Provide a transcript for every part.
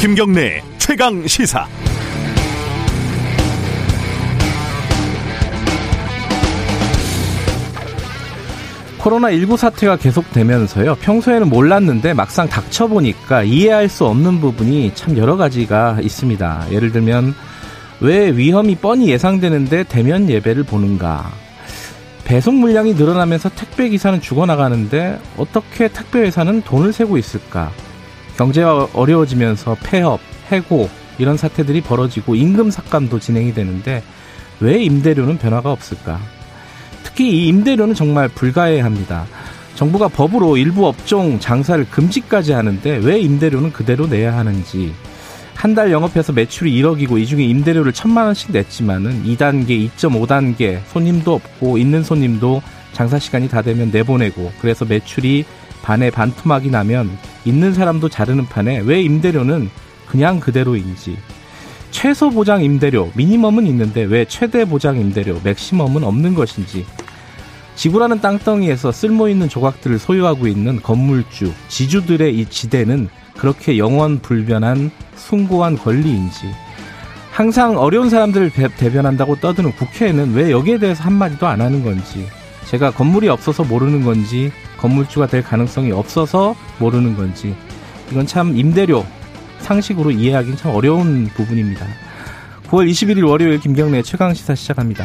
김경래 최강 시사. 코로나19 사태가 계속되면서요. 평소에는 몰랐는데 막상 닥쳐보니까 이해할 수 없는 부분이 참 여러 가지가 있습니다. 예를 들면 왜 위험이 뻔히 예상되는데 대면 예배를 보는가? 배송 물량이 늘어나면서 택배 기사는 죽어나가는데 어떻게 택배 회사는 돈을 세고 있을까? 경제가 어려워지면서 폐업, 해고 이런 사태들이 벌어지고 임금 삭감도 진행이 되는데 왜 임대료는 변화가 없을까? 특히 이 임대료는 정말 불가해합니다. 정부가 법으로 일부 업종 장사를 금지까지 하는데 왜 임대료는 그대로 내야 하는지 한 달 영업해서 매출이 1억이고 이 중에 임대료를 천만 원씩 냈지만은 2단계, 2.5단계 손님도 없고 있는 손님도 장사 시간이 다 되면 내보내고 그래서 매출이 반에 반토막이 나면 있는 사람도 자르는 판에 왜 임대료는 그냥 그대로인지. 최소 보장 임대료 미니멈은 있는데 왜 최대 보장 임대료 맥시멈은 없는 것인지. 지구라는 땅덩이에서 쓸모있는 조각들을 소유하고 있는 건물주 지주들의 이 지대는 그렇게 영원 불변한 숭고한 권리인지. 항상 어려운 사람들을 대변한다고 떠드는 국회에는 왜 여기에 대해서 한마디도 안 하는 건지. 제가 건물이 없어서 모르는 건지 건물주가 될 가능성이 없어서 모르는 건지 이건 참 임대료 상식으로 이해하기는 참 어려운 부분입니다. 9월 21일 월요일 김경래 최강 시사 시작합니다.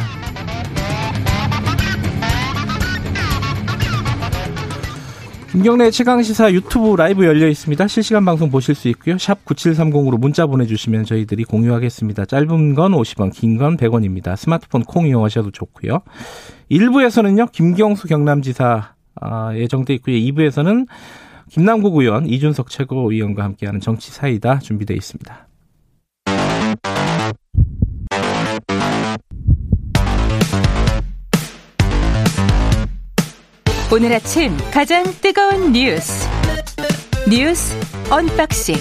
김경래 최강 시사 유튜브 라이브 열려 있습니다. 실시간 방송 보실 수 있고요. 샵 9730으로 문자 보내주시면 저희들이 공유하겠습니다. 짧은 건 50원, 긴 건 100원입니다. 스마트폰 콩 이용하셔도 좋고요. 1부에서는요. 김경수 경남지사 아, 예정돼 있고요. 2부에서는 김남국 의원, 이준석 최고위원과 함께하는 정치 사이다 준비되어 있습니다. 오늘 아침 가장 뜨거운 뉴스 뉴스 unboxing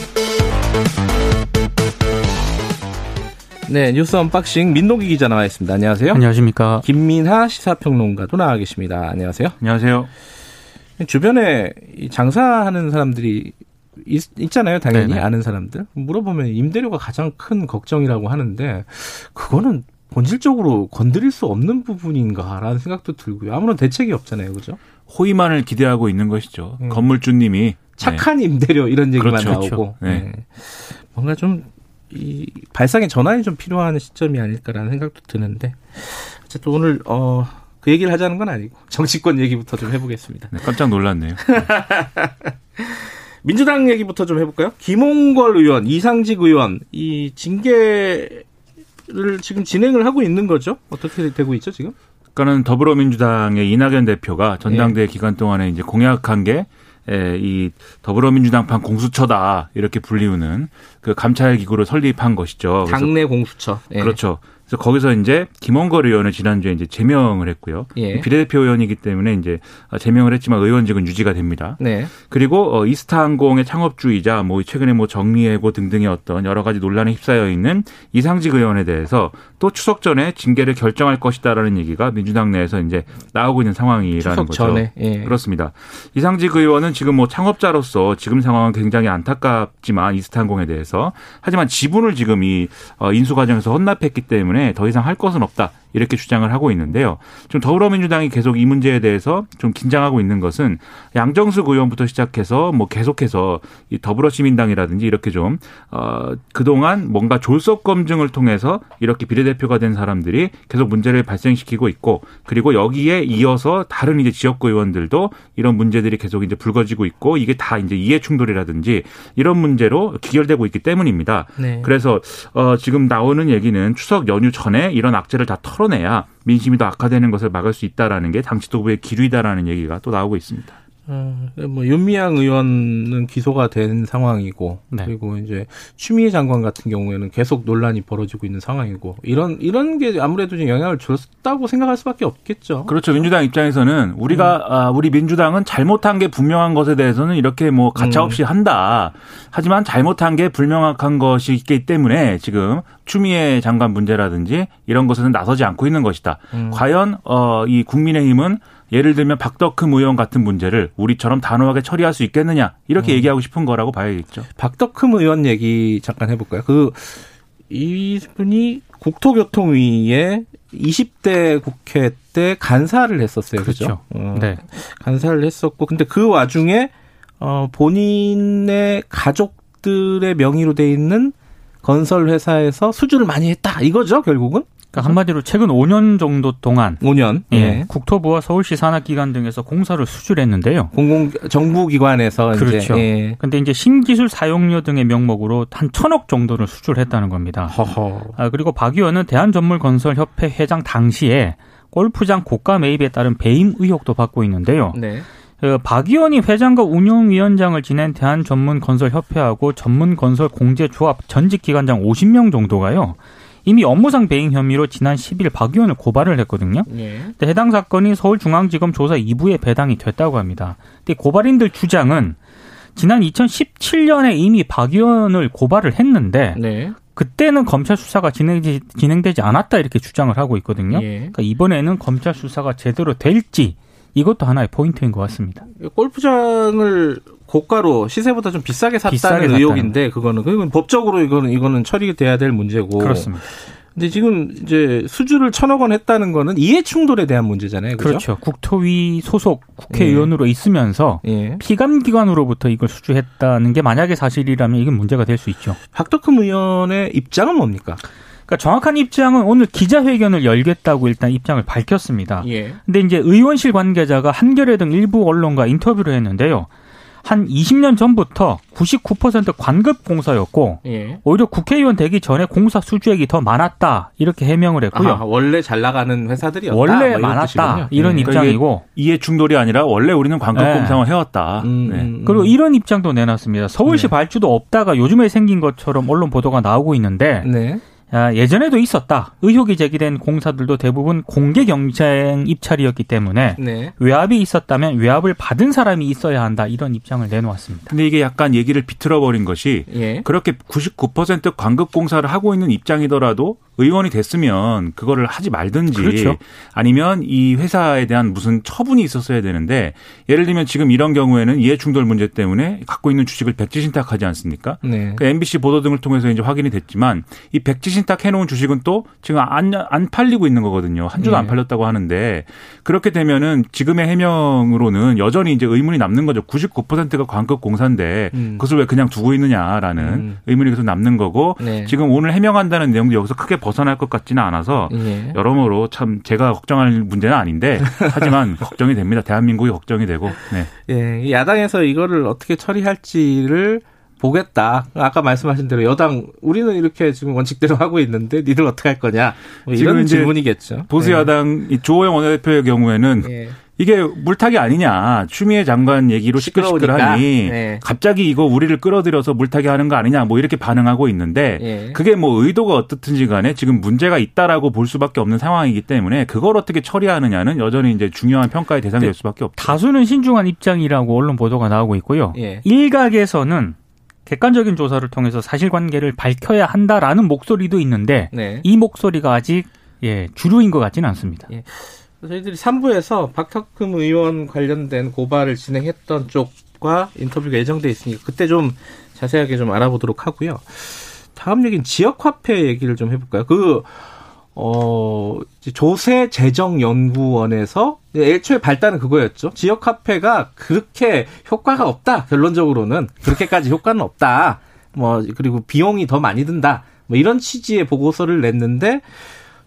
네 뉴스 unboxing 민노기 기자 나와 있습니다. 안녕하세요. 안녕하십니까. 김민하 시사평론가도 나와 계십니다. 안녕하세요. 안녕하세요. 주변에 장사하는 사람들이 있, 잖아요 당연히 네네. 아는 사람들. 물어보면 임대료가 가장 큰 걱정이라고 하는데 그거는 본질적으로 건드릴 수 없는 부분인가라는 생각도 들고요. 아무런 대책이 없잖아요, 그죠? 호의만을 기대하고 있는 것이죠. 음. 건물주님이 착한 네. 임대료 이런 얘기만 그렇죠, 나오고 그렇죠. 네. 네. 뭔가 좀 이 발상의 전환이 좀 필요한 시점이 아닐까라는 생각도 드는데 어쨌든 오늘 어. 그 얘기를 하자는 건 아니고 정치권 얘기부터 좀 해보겠습니다. 네, 깜짝 놀랐네요. 민주당 얘기부터 좀 해볼까요? 김홍걸 의원, 이상직 의원 이 징계를 지금 진행을 하고 있는 거죠? 어떻게 되고 있죠 지금? 그러니까는 더불어민주당의 이낙연 대표가 전당대회 네. 기간 동안에 이제 공약한 게 에, 이 더불어민주당판 공수처다 이렇게 불리우는 그 감찰 기구를 설립한 것이죠. 당내 공수처. 예. 그렇죠. 그래서 거기서 이제 김원걸 의원을 지난주에 이제 제명을 했고요. 예. 비례대표 의원이기 때문에 이제 제명을 했지만 의원직은 유지가 됩니다. 네. 그리고 어 이스타항공의 창업주이자 뭐 최근에 뭐 정리해고 등등의 어떤 여러 가지 논란에 휩싸여 있는 이상직 의원에 대해서 또 추석 전에 징계를 결정할 것이다라는 얘기가 민주당 내에서 이제 나오고 있는 상황이라는 거죠. 전에. 예. 그렇습니다. 이상직 의원은 지금 뭐 창업자로서 지금 상황은 굉장히 안타깝지만 이스타항공에 대해서 하지만 지분을 지금 이 어, 인수 과정에서 헌납했기 때문에 때문에 더 이상 할 것은 없다. 이렇게 주장을 하고 있는데요. 좀 더불어민주당이 계속 이 문제에 대해서 좀 긴장하고 있는 것은 양정숙 의원부터 시작해서 뭐 계속해서 이 더불어시민당이라든지 이렇게 좀 어, 그동안 뭔가 졸속 검증을 통해서 이렇게 비례대표가 된 사람들이 계속 문제를 발생시키고 있고 그리고 여기에 이어서 다른 이제 지역구 의원들도 이런 문제들이 계속 이제 불거지고 있고 이게 다 이제 이해 충돌이라든지 이런 문제로 기결되고 있기 때문입니다. 네. 그래서 어, 지금 나오는 얘기는 추석 연휴 전에 이런 악재를 다 털어 털어내야 민심이 더 악화되는 것을 막을 수 있다라는 게 당치도부의 기류이다라는 얘기가 또 나오고 있습니다. 어, 뭐 윤미향 의원은 기소가 된 상황이고 네. 그리고 이제 추미애 장관 같은 경우에는 계속 논란이 벌어지고 있는 상황이고 이런 이런 게 아무래도 좀 영향을 줬다고 생각할 수밖에 없겠죠. 그렇죠. 민주당 입장에서는 우리가 음. 아, 우리 민주당은 잘못한 게 분명한 것에 대해서는 이렇게 뭐 가차없이 음. 한다. 하지만 잘못한 게 불명확한 것이 있기 때문에 지금 추미애 장관 문제라든지 이런 것에는 나서지 않고 있는 것이다. 음. 과연 어, 이 국민의힘은 예를 들면 박덕흠 의원 같은 문제를 우리처럼 단호하게 처리할 수 있겠느냐 이렇게 음. 얘기하고 싶은 거라고 봐야겠죠. 박덕흠 의원 얘기 잠깐 해볼까요? 그 이분이 국토교통위에 20대 국회 때 간사를 했었어요. 그렇죠. 그렇죠? 어, 네. 간사를 했었고 근데 그 와중에 어 본인의 가족들의 명의로 돼 있는 건설 회사에서 수주를 많이 했다. 이거죠, 결국은? 그러니까 한마디로 최근 5년 정도 동안 5년 예, 예. 국토부와 서울시 산하기관 등에서 공사를 수주했는데요. 공공 정부 기관에서 그렇죠. 예. 근데 이제 신기술 사용료 등의 명목으로 한 천억 정도를 수주를 했다는 겁니다. 허허. 아, 그리고 박 의원은 대한전물건설협회 회장 당시에 골프장 고가 매입에 따른 배임 의혹도 받고 있는데요. 네. 그박 의원이 회장과 운영위원장을 지낸 대한전문건설협회하고 전문건설공제조합 전직 기관장 50명 정도가요. 이미 업무상 배임 혐의로 지난 10일 박 의원을 고발을 했거든요. 예. 해당 사건이 서울중앙지검 조사 2부에 배당이 됐다고 합니다. 근데 고발인들 주장은 지난 2017년에 이미 박 의원을 고발을 했는데 네. 그때는 검찰 수사가 진행되지, 진행되지 않았다 이렇게 주장을 하고 있거든요. 예. 그러니까 이번에는 검찰 수사가 제대로 될지 이것도 하나의 포인트인 것 같습니다. 골프장을 고가로 시세보다 좀 비싸게 샀다는 비싸게 의혹인데 그거는 그건 법적으로 이거는 이거는 처리돼야 될 문제고 그렇습니다. 근데 지금 이제 수주를 천억 원 했다는 거는 이해 충돌에 대한 문제잖아요. 그렇죠. 그렇죠. 국토위 소속 국회의원으로 예. 있으면서 예. 피감 기관으로부터 이걸 수주했다는 게 만약에 사실이라면 이건 문제가 될 수 있죠. 박덕흠 의원의 입장은 뭡니까? 그러니까 정확한 입장은 오늘 기자회견을 열겠다고 일단 입장을 밝혔습니다. 예. 근데 이제 의원실 관계자가 한겨레 등 일부 언론과 인터뷰를 했는데요. 한 20년 전부터 99% 관급 공사였고 예. 오히려 국회의원 되기 전에 공사 수주액이 더 많았다 이렇게 해명을 했고요. 아, 원래 잘 나가는 회사들이었다. 원래 뭐 많았다 이런 네. 입장이고 이해 충돌이 아니라 원래 우리는 관급 네. 공사만 해왔다. 음, 네. 음, 그리고 이런 입장도 내놨습니다. 서울시 네. 발주도 없다가 요즘에 생긴 것처럼 언론 보도가 나오고 있는데 네. 아, 예전에도 있었다. 의혹이 제기된 공사들도 대부분 공개 경쟁 입찰이었기 때문에 네. 외압이 있었다면 외압을 받은 사람이 있어야 한다. 이런 입장을 내놓았습니다. 근데 이게 약간 얘기를 비틀어 버린 것이 예. 그렇게 99% 관급 공사를 하고 있는 입장이더라도 의원이 됐으면 그거를 하지 말든지 그렇죠. 아니면 이 회사에 대한 무슨 처분이 있었어야 되는데 예를 들면 지금 이런 경우에는 이해 충돌 문제 때문에 갖고 있는 주식을 백지 신탁하지 않습니까? 네. 그 MBC 보도 등을 통해서 이제 확인이 됐지만 이 백지 신탁 해 놓은 주식은 또 지금 안, 안 팔리고 있는 거거든요. 한 주도 네. 안 팔렸다고 하는데 그렇게 되면은 지금의 해명으로는 여전히 이제 의문이 남는 거죠. 99%가 관급 공사인데 음. 그것을 왜 그냥 두고 있느냐라는 음. 의문이 계속 남는 거고 네. 지금 오늘 해명한다는 내용도 여기서 크게 벗어날 것 같지는 않아서 예. 여러모로 참 제가 걱정할 문제는 아닌데 하지만 걱정이 됩니다. 대한민국이 걱정이 되고. 네. 예, 야당에서 이거를 어떻게 처리할지를 보겠다. 아까 말씀하신 대로 여당 우리는 이렇게 지금 원칙대로 하고 있는데 니들 어떻게 할 거냐 뭐 이런 질문이겠죠. 보수 여당 네. 조호영 원내대표의 경우에는 예. 이게 물타기 아니냐. 추미애 장관 얘기로 시끌시끌하니 네. 갑자기 이거 우리를 끌어들여서 물타기 하는 거 아니냐. 뭐 이렇게 반응하고 있는데 네. 그게 뭐 의도가 어떻든지 간에 지금 문제가 있다라고 볼 수밖에 없는 상황이기 때문에 그걸 어떻게 처리하느냐는 여전히 이제 중요한 평가의 대상이 될 수밖에 없죠. 다수는 신중한 입장이라고 언론 보도가 나오고 있고요. 예. 일각에서는 객관적인 조사를 통해서 사실관계를 밝혀야 한다라는 목소리도 있는데 네. 이 목소리가 아직 예, 주류인 것 같지는 않습니다. 예. 저희들이 3부에서 박탁금 의원 관련된 고발을 진행했던 쪽과 인터뷰가 예정돼 있으니까 그때 좀 자세하게 좀 알아보도록 하고요. 다음 얘기는 지역화폐 얘기를 좀 해볼까요? 그, 어, 조세 재정연구원에서 애초에 발단은 그거였죠. 지역 화폐가 그렇게 효과가 없다. 결론적으로는. 그렇게까지 효과는 없다. 뭐, 그리고 비용이 더 많이 든다. 뭐 이런 취지의 보고서를 냈는데,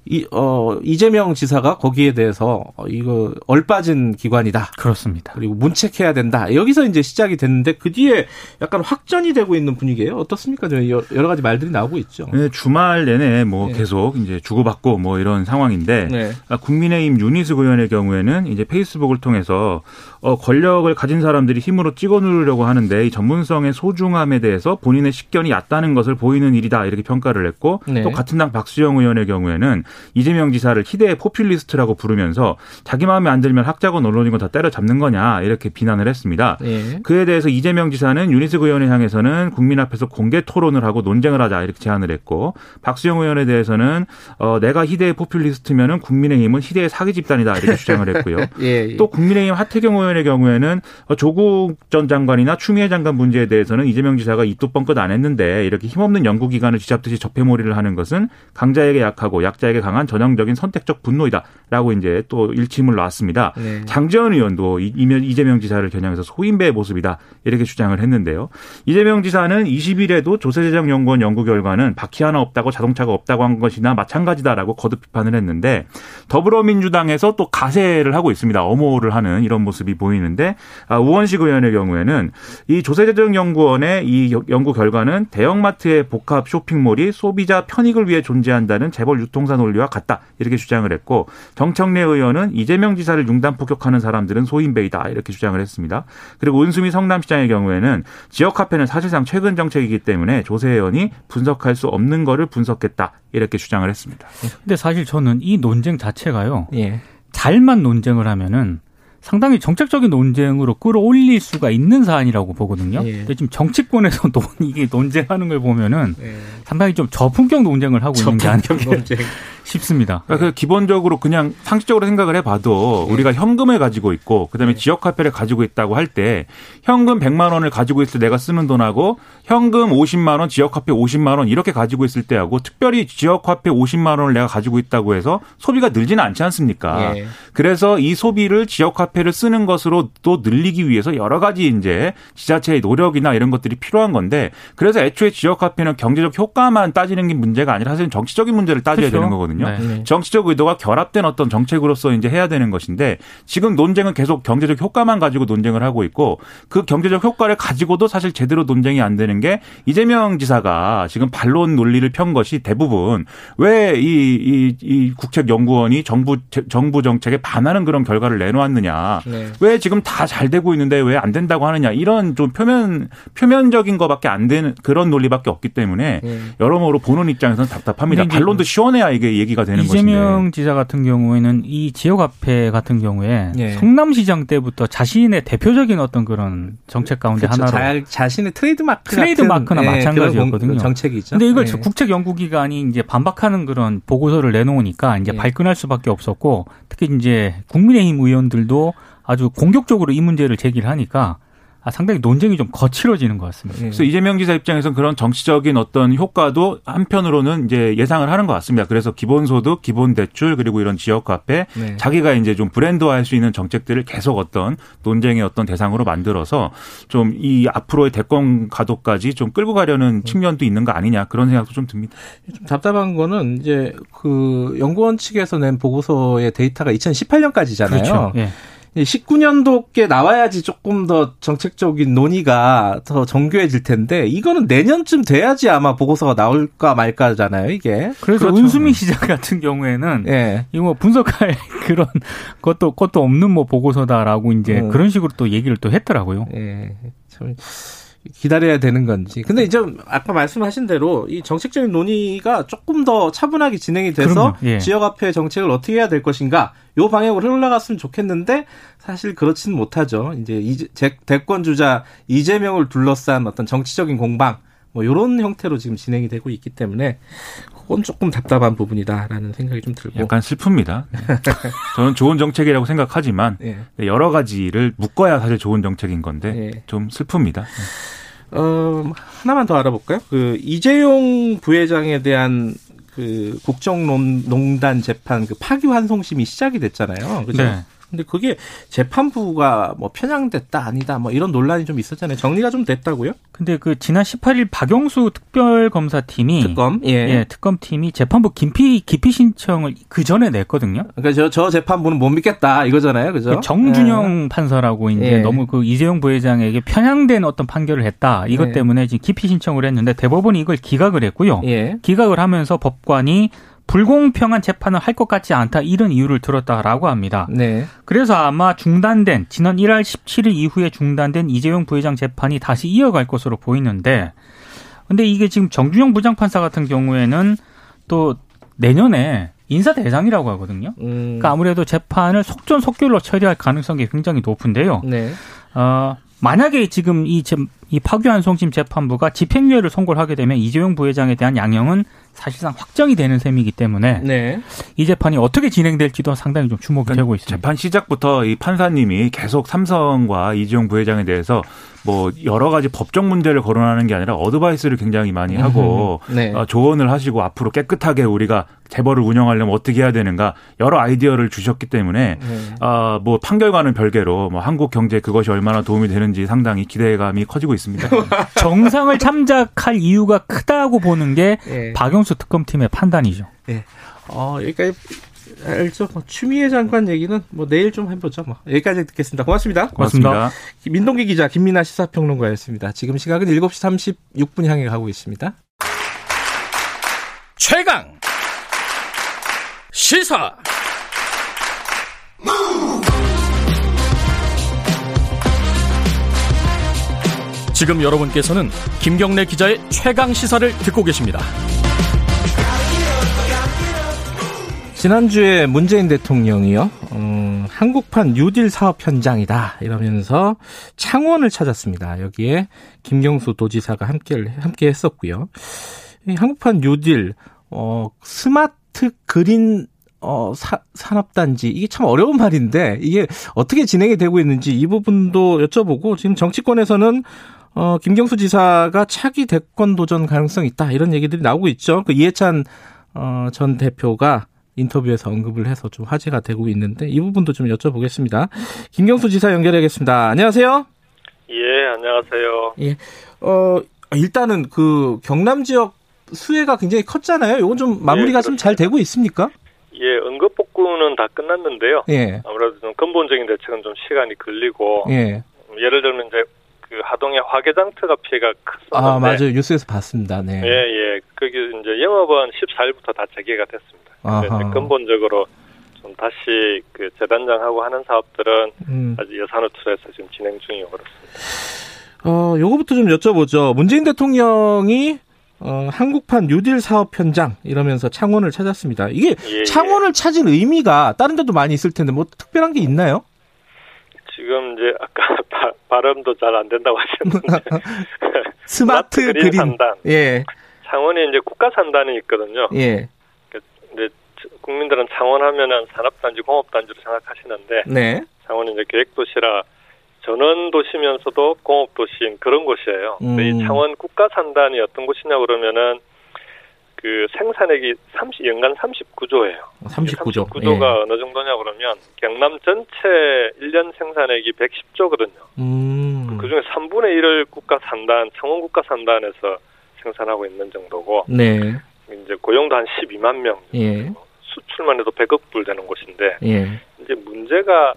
이, 어, 이재명 지사가 거기에 대해서 어, 이거 얼빠진 기관이다. 그렇습니다. 그리고 문책해야 된다. 여기서 이제 시작이 됐는데 그 뒤에 약간 확전이 되고 있는 분위기예요. 어떻습니까? 여러 가지 말들이 나오고 있죠. 네, 주말 내내 뭐 네. 계속 이제 주고받고 뭐 이런 상황인데 네. 아, 국민의힘 윤희숙 의원의 경우에는 이제 페이스북을 통해서 어, 권력을 가진 사람들이 힘으로 찍어 누르려고 하는데 이 전문성의 소중함에 대해서 본인의 식견이 얕다는 것을 보이는 일이다 이렇게 평가를 했고 네. 또 같은 당 박수영 의원의 경우에는 이재명 지사를 희대의 포퓰리스트라고 부르면서 자기 마음에 안 들면 학자건 언론이건 다 때려잡는 거냐 이렇게 비난을 했습니다. 네. 그에 대해서 이재명 지사는 윤희숙 의원을 향해서는 국민 앞에서 공개 토론을 하고 논쟁을 하자 이렇게 제안을 했고 박수영 의원에 대해서는 어, 내가 희대의 포퓰리스트면은 국민의힘은 희대의 사기 집단이다 이렇게 주장을 했고요. 예, 예. 또 국민의힘 하태경 의원 의 경우에는 어, 조국 전 장관이나 추미애 장관 문제에 대해서는 이재명 지사가 입도 뻥끗 안 했는데 이렇게 힘없는 연구기관을 쥐잡듯이 적폐몰이를 하는 것은 강자에게 약하고 약자에게 강한 전형적인 선택적 분노이다라고 이제 또 일침을 놨습니다. 네. 장재원 의원도 이재명 지사를 겨냥해서 소인배의 모습이다 이렇게 주장을 했는데요. 이재명 지사는 20일에도 조세재정연구원 연구 결과는 바퀴 하나 없다고 자동차가 없다고 한 것이나 마찬가지다라고 거듭 비판을 했는데 더불어민주당에서 또 가세를 하고 있습니다. 엄호를 하는 이런 모습이 보이는데 아, 우원식 의원의 경우에는 이 조세재정연구원의 이 연구 결과는 대형마트의 복합 쇼핑몰이 소비자 편익을 위해 존재한다는 재벌 유통사 논리와 같다 이렇게 주장을 했고 정청래 의원은 이재명 지사를 융단 폭격하는 사람들은 소인배이다 이렇게 주장을 했습니다. 그리고 은수미 성남시장의 경우에는 지역 카페는 사실상 최근 정책이기 때문에 조세 의원이 분석할 수 없는 거를 분석했다 이렇게 주장을 했습니다. 근데 사실 저는 이 논쟁 자체가요. 예. 잘만 논쟁을 하면은 상당히 정책적인 논쟁으로 끌어올릴 수가 있는 사안이라고 보거든요. 예. 근데 지금 정치권에서 논, 이게 논쟁하는 걸 보면은 예. 상당히 좀 저품격 논쟁을 하고 있는 게 아닌가 싶습니다. 그러니까 기본적으로 그냥 상식적으로 생각을 해봐도 예. 우리가 현금을 가지고 있고 그다음에 예. 지역 화폐를 가지고 있다고 할 때 현금 100만 원을 가지고 있을 때 내가 쓰는 돈하고 현금 50만 원, 지역 화폐 50만 원 이렇게 가지고 있을 때하고 특별히 지역 화폐 50만 원을 내가 가지고 있다고 해서 소비가 늘지는 않지 않습니까? 예. 그래서 이 소비를 지역 화폐 화폐를 쓰는 것으로 또 늘리기 위해서 여러 가지 이제 지자체의 노력이나 이런 것들이 필요한 건데 그래서 애초에 지역 화폐는 경제적 효과만 따지는 게 문제가 아니라 사실 정치적인 문제를 따져야 그렇죠. 되는 거거든요. 네. 정치적 의도가 결합된 어떤 정책으로서 이제 해야 되는 것인데 지금 논쟁은 계속 경제적 효과만 가지고 논쟁을 하고 있고 그 경제적 효과를 가지고도 사실 제대로 논쟁이 안 되는 게 이재명 지사가 지금 반론 논리를 편 것이 대부분 왜 이 이, 이 국책연구원이 정부 정부 정책에 반하는 그런 결과를 내놓았느냐. 네. 왜 지금 다 잘 되고 있는데 왜 안 된다고 하느냐 이런 좀 표면 표면적인 거밖에 안 되는 그런 논리밖에 없기 때문에 네. 여러모로 보는 입장에서는 답답합니다. 반론도 시원해야 이게 얘기가 되는 이재명 것인데. 이재명 지사 같은 경우에는 이 지역 화폐 같은 경우에 네. 성남시장 때부터 자신의 대표적인 어떤 그런 정책 가운데 그렇죠. 하나로 자, 신의 트레이드 마크 트레이드 마크나 네, 마찬가지였거든요. 정책이죠. 근데 이걸 네. 국책 연구기관이 이제 반박하는 그런 보고서를 내놓으니까 이제 네. 발끈할 수밖에 없었고 특히 이제 국민의힘 의원들도 아주 공격적으로 이 문제를 제기를 하니까 아, 상당히 논쟁이 좀 거칠어지는 것 같습니다. 그래서 이재명 지사 입장에서는 그런 정치적인 어떤 효과도 한편으로는 이제 예상을 하는 것 같습니다. 그래서 기본소득, 기본대출 그리고 이런 지역 화폐 네. 자기가 이제 좀 브랜드화할 수 있는 정책들을 계속 어떤 논쟁의 어떤 대상으로 만들어서 좀 이 앞으로의 대권 가도까지 좀 끌고 가려는 네. 측면도 있는 거 아니냐 그런 생각도 좀 듭니다. 좀 답답한 거는 이제 그 연구원 측에서 낸 보고서의 데이터가 2018년까지잖아요. 그렇죠. 네. 19년도께 나와야지 조금 더 정책적인 논의가 더 정교해질 텐데 이거는 내년쯤 돼야지 아마 보고서가 나올까 말까잖아요 이게. 그래서 그렇죠. 운수미 시장 같은 경우에는 예. 이거 뭐 분석할 그런 것도 것도 없는 뭐 보고서다라고 이제 음. 그런 식으로 또 얘기를 또 했더라고요. 예. 참 기다려야 되는 건지. 근데 이제 아까 말씀하신 대로 이 정책적인 논의가 조금 더 차분하게 진행이 돼서 예. 지역 화폐 정책을 어떻게 해야 될 것인가 요 방향으로 흘러갔으면 좋겠는데 사실 그렇지는 못하죠. 이제 대권 주자 이재명을 둘러싼 어떤 정치적인 공방 뭐 요런 형태로 지금 진행이 되고 있기 때문에 그건 조금 답답한 부분이다라는 생각이 좀 들고 약간 슬픕니다. 저는 좋은 정책이라고 생각하지만 예. 여러 가지를 묶어야 사실 좋은 정책인 건데 예. 좀 슬픕니다. 어, 하나만 더 알아볼까요? 그 이재용 부회장에 대한 그 국정농단 재판 그 파기환송심이 시작이 됐잖아요. 그죠? 네. 근데 그게 재판부가 뭐 편향됐다 아니다 뭐 이런 논란이 좀 있었잖아요. 정리가 좀 됐다고요? 근데 그 지난 18일 박영수 특별검사팀이 특검 예. 예 특검팀이 재판부 기피 기피 신청을 그 전에 냈거든요. 그러니까 저, 저 재판부는 못 믿겠다 이거잖아요, 그죠? 그 정준영 예. 판사라고 이제 예. 너무 그 이재용 부회장에게 편향된 어떤 판결을 했다 이것 예. 때문에 지금 기피 신청을 했는데 대법원이 이걸 기각을 했고요. 예. 기각을 하면서 법관이 불공평한 재판을 할 것 같지 않다 이런 이유를 들었다라고 합니다. 네. 그래서 아마 중단된 지난 1월 17일 이후에 중단된 이재용 부회장 재판이 다시 이어갈 것으로 보이는데 근데 이게 지금 정준영 부장판사 같은 경우에는 또 내년에 인사 대상이라고 하거든요. 음. 그러니까 아무래도 재판을 속전속결로 처리할 가능성이 굉장히 높은데요. 네. 어, 만약에 지금 이, 이 파규환 송심 재판부가 집행유예를 선고를 하게 되면 이재용 부회장에 대한 양형은 사실상 확정이 되는 셈이기 때문에 네. 이 재판이 어떻게 진행될지도 상당히 좀 주목이 되고 있습니다. 재판 시작부터 이 판사님이 계속 삼성과 이재용 부회장에 대해서 뭐 여러 가지 법적 문제를 거론하는 게 아니라 어드바이스를 굉장히 많이 하고 네. 어, 조언을 하시고 앞으로 깨끗하게 우리가 재벌을 운영하려면 어떻게 해야 되는가 여러 아이디어를 주셨기 때문에 네. 어, 뭐 판결과는 별개로 뭐 한국 경제 그것이 얼마나 도움이 되는지 상당히 기대감이 커지고 있습니다. 정상을 참작할 이유가 크다고 보는 게 네. 박영수 특검팀의 판단이죠. 네. 어, 여기까지 알죠. 뭐 추미애 장관 얘기는 뭐 내일 좀 해보죠. 뭐 여기까지 듣겠습니다. 고맙습니다. 고맙습니다. 고맙습니다. 민동기 기자 김민아 시사평론가였습니다. 지금 시각은 7시 36분 향해 가고 있습니다. 최강 시사 지금 여러분께서는 김경래 기자의 최강 시사를 듣고 계십니다. 지난주에 문재인 대통령이요, 음, 한국판 뉴딜 사업 현장이다 이러면서 창원을 찾았습니다. 여기에 김경수 도지사가 함께 함께 했었고요. 이 한국판 뉴딜 어, 스마트 그린 어, 사, 산업단지 이게 참 어려운 말인데 이게 어떻게 진행이 되고 있는지 이 부분도 여쭤보고 지금 정치권에서는 어, 김경수 지사가 차기 대권 도전 가능성이 있다 이런 얘기들이 나오고 있죠. 그 이해찬 어, 전 대표가 인터뷰에서 언급을 해서 좀 화제가 되고 있는데 이 부분도 좀 여쭤보겠습니다. 김경수 지사 연결하겠습니다. 안녕하세요. 예, 안녕하세요. 예. 어, 일단은 그 경남 지역 수혜가 굉장히 컸잖아요. 이건 좀 마무리가 예, 좀잘 되고 있습니까? 예, 응급 복구는 다 끝났는데요. 예. 아무래도 좀 근본적인 대책은 좀 시간이 걸리고. 예. 예를 들면 이제 그 하동의 화개장터가 피해가 컸었는데. 아, 맞아요. 뉴스에서 봤습니다. 네. 예, 예. 거기 이제 영업은 14일부터 다 재개가 됐습니다. 이제 근본적으로 좀 다시 그 재단장하고 하는 사업들은 음. 아직 예산을 투자해서 지금 진행 중이고 그렇습니다. 어, 요거부터 좀 여쭤보죠. 문재인 대통령이 어, 한국판 뉴딜 사업 현장 이러면서 창원을 찾았습니다. 이게 예, 예. 창원을 찾은 의미가 다른 데도 많이 있을 텐데 뭐 특별한 게 있나요? 지금 이제 아까 바, 발음도 잘 안 된다고 하셨는데 스마트, 스마트 그린, 산단. 예. 창원에 이제 국가 산단이 있거든요. 예. 국민들은 창원 하면은 산업단지, 공업단지로 생각하시는데 네. 창원은 이제 계획도시라 전원 도시면서도 공업 도시인 그런 곳이에요. 음. 이 창원 국가 산단이 어떤 곳이냐 그러면은 그 생산액이 30 연간 39조예요. 39조. 39조가 예. 어느 정도냐 그러면 경남 전체 1년 생산액이 110조거든요. 음. 그중에 3분의 1을 국가 산단, 창원 국가 산단에서 생산하고 있는 정도고. 네. 이제 고용도 한 12만 명. 예. 수출만 해도 100억 불 되는 곳인데 예. 이제 문제가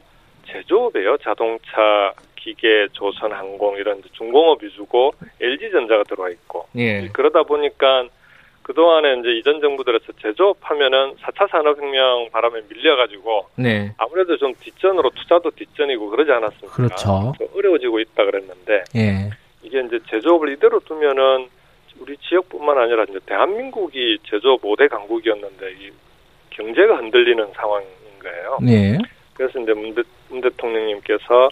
제조업이에요. 자동차, 기계, 조선, 항공 이런 중공업 위주고 LG전자가 들어와 있고 예. 그러다 보니까 그 동안에 이제 이전 정부들에서 제조업 하면은 4차 산업혁명 바람에 밀려가지고 네. 아무래도 좀 뒷전으로 투자도 뒷전이고 그러지 않았습니까? 그렇죠. 어려워지고 있다 그랬는데 예. 이게 이제 제조업을 이대로 두면은 우리 지역뿐만 아니라 이제 대한민국이 제조업 5대 강국이었는데 이 경제가 흔들리는 상황인 거예요. 네. 그래서 이제 문, 대, 문 대통령님께서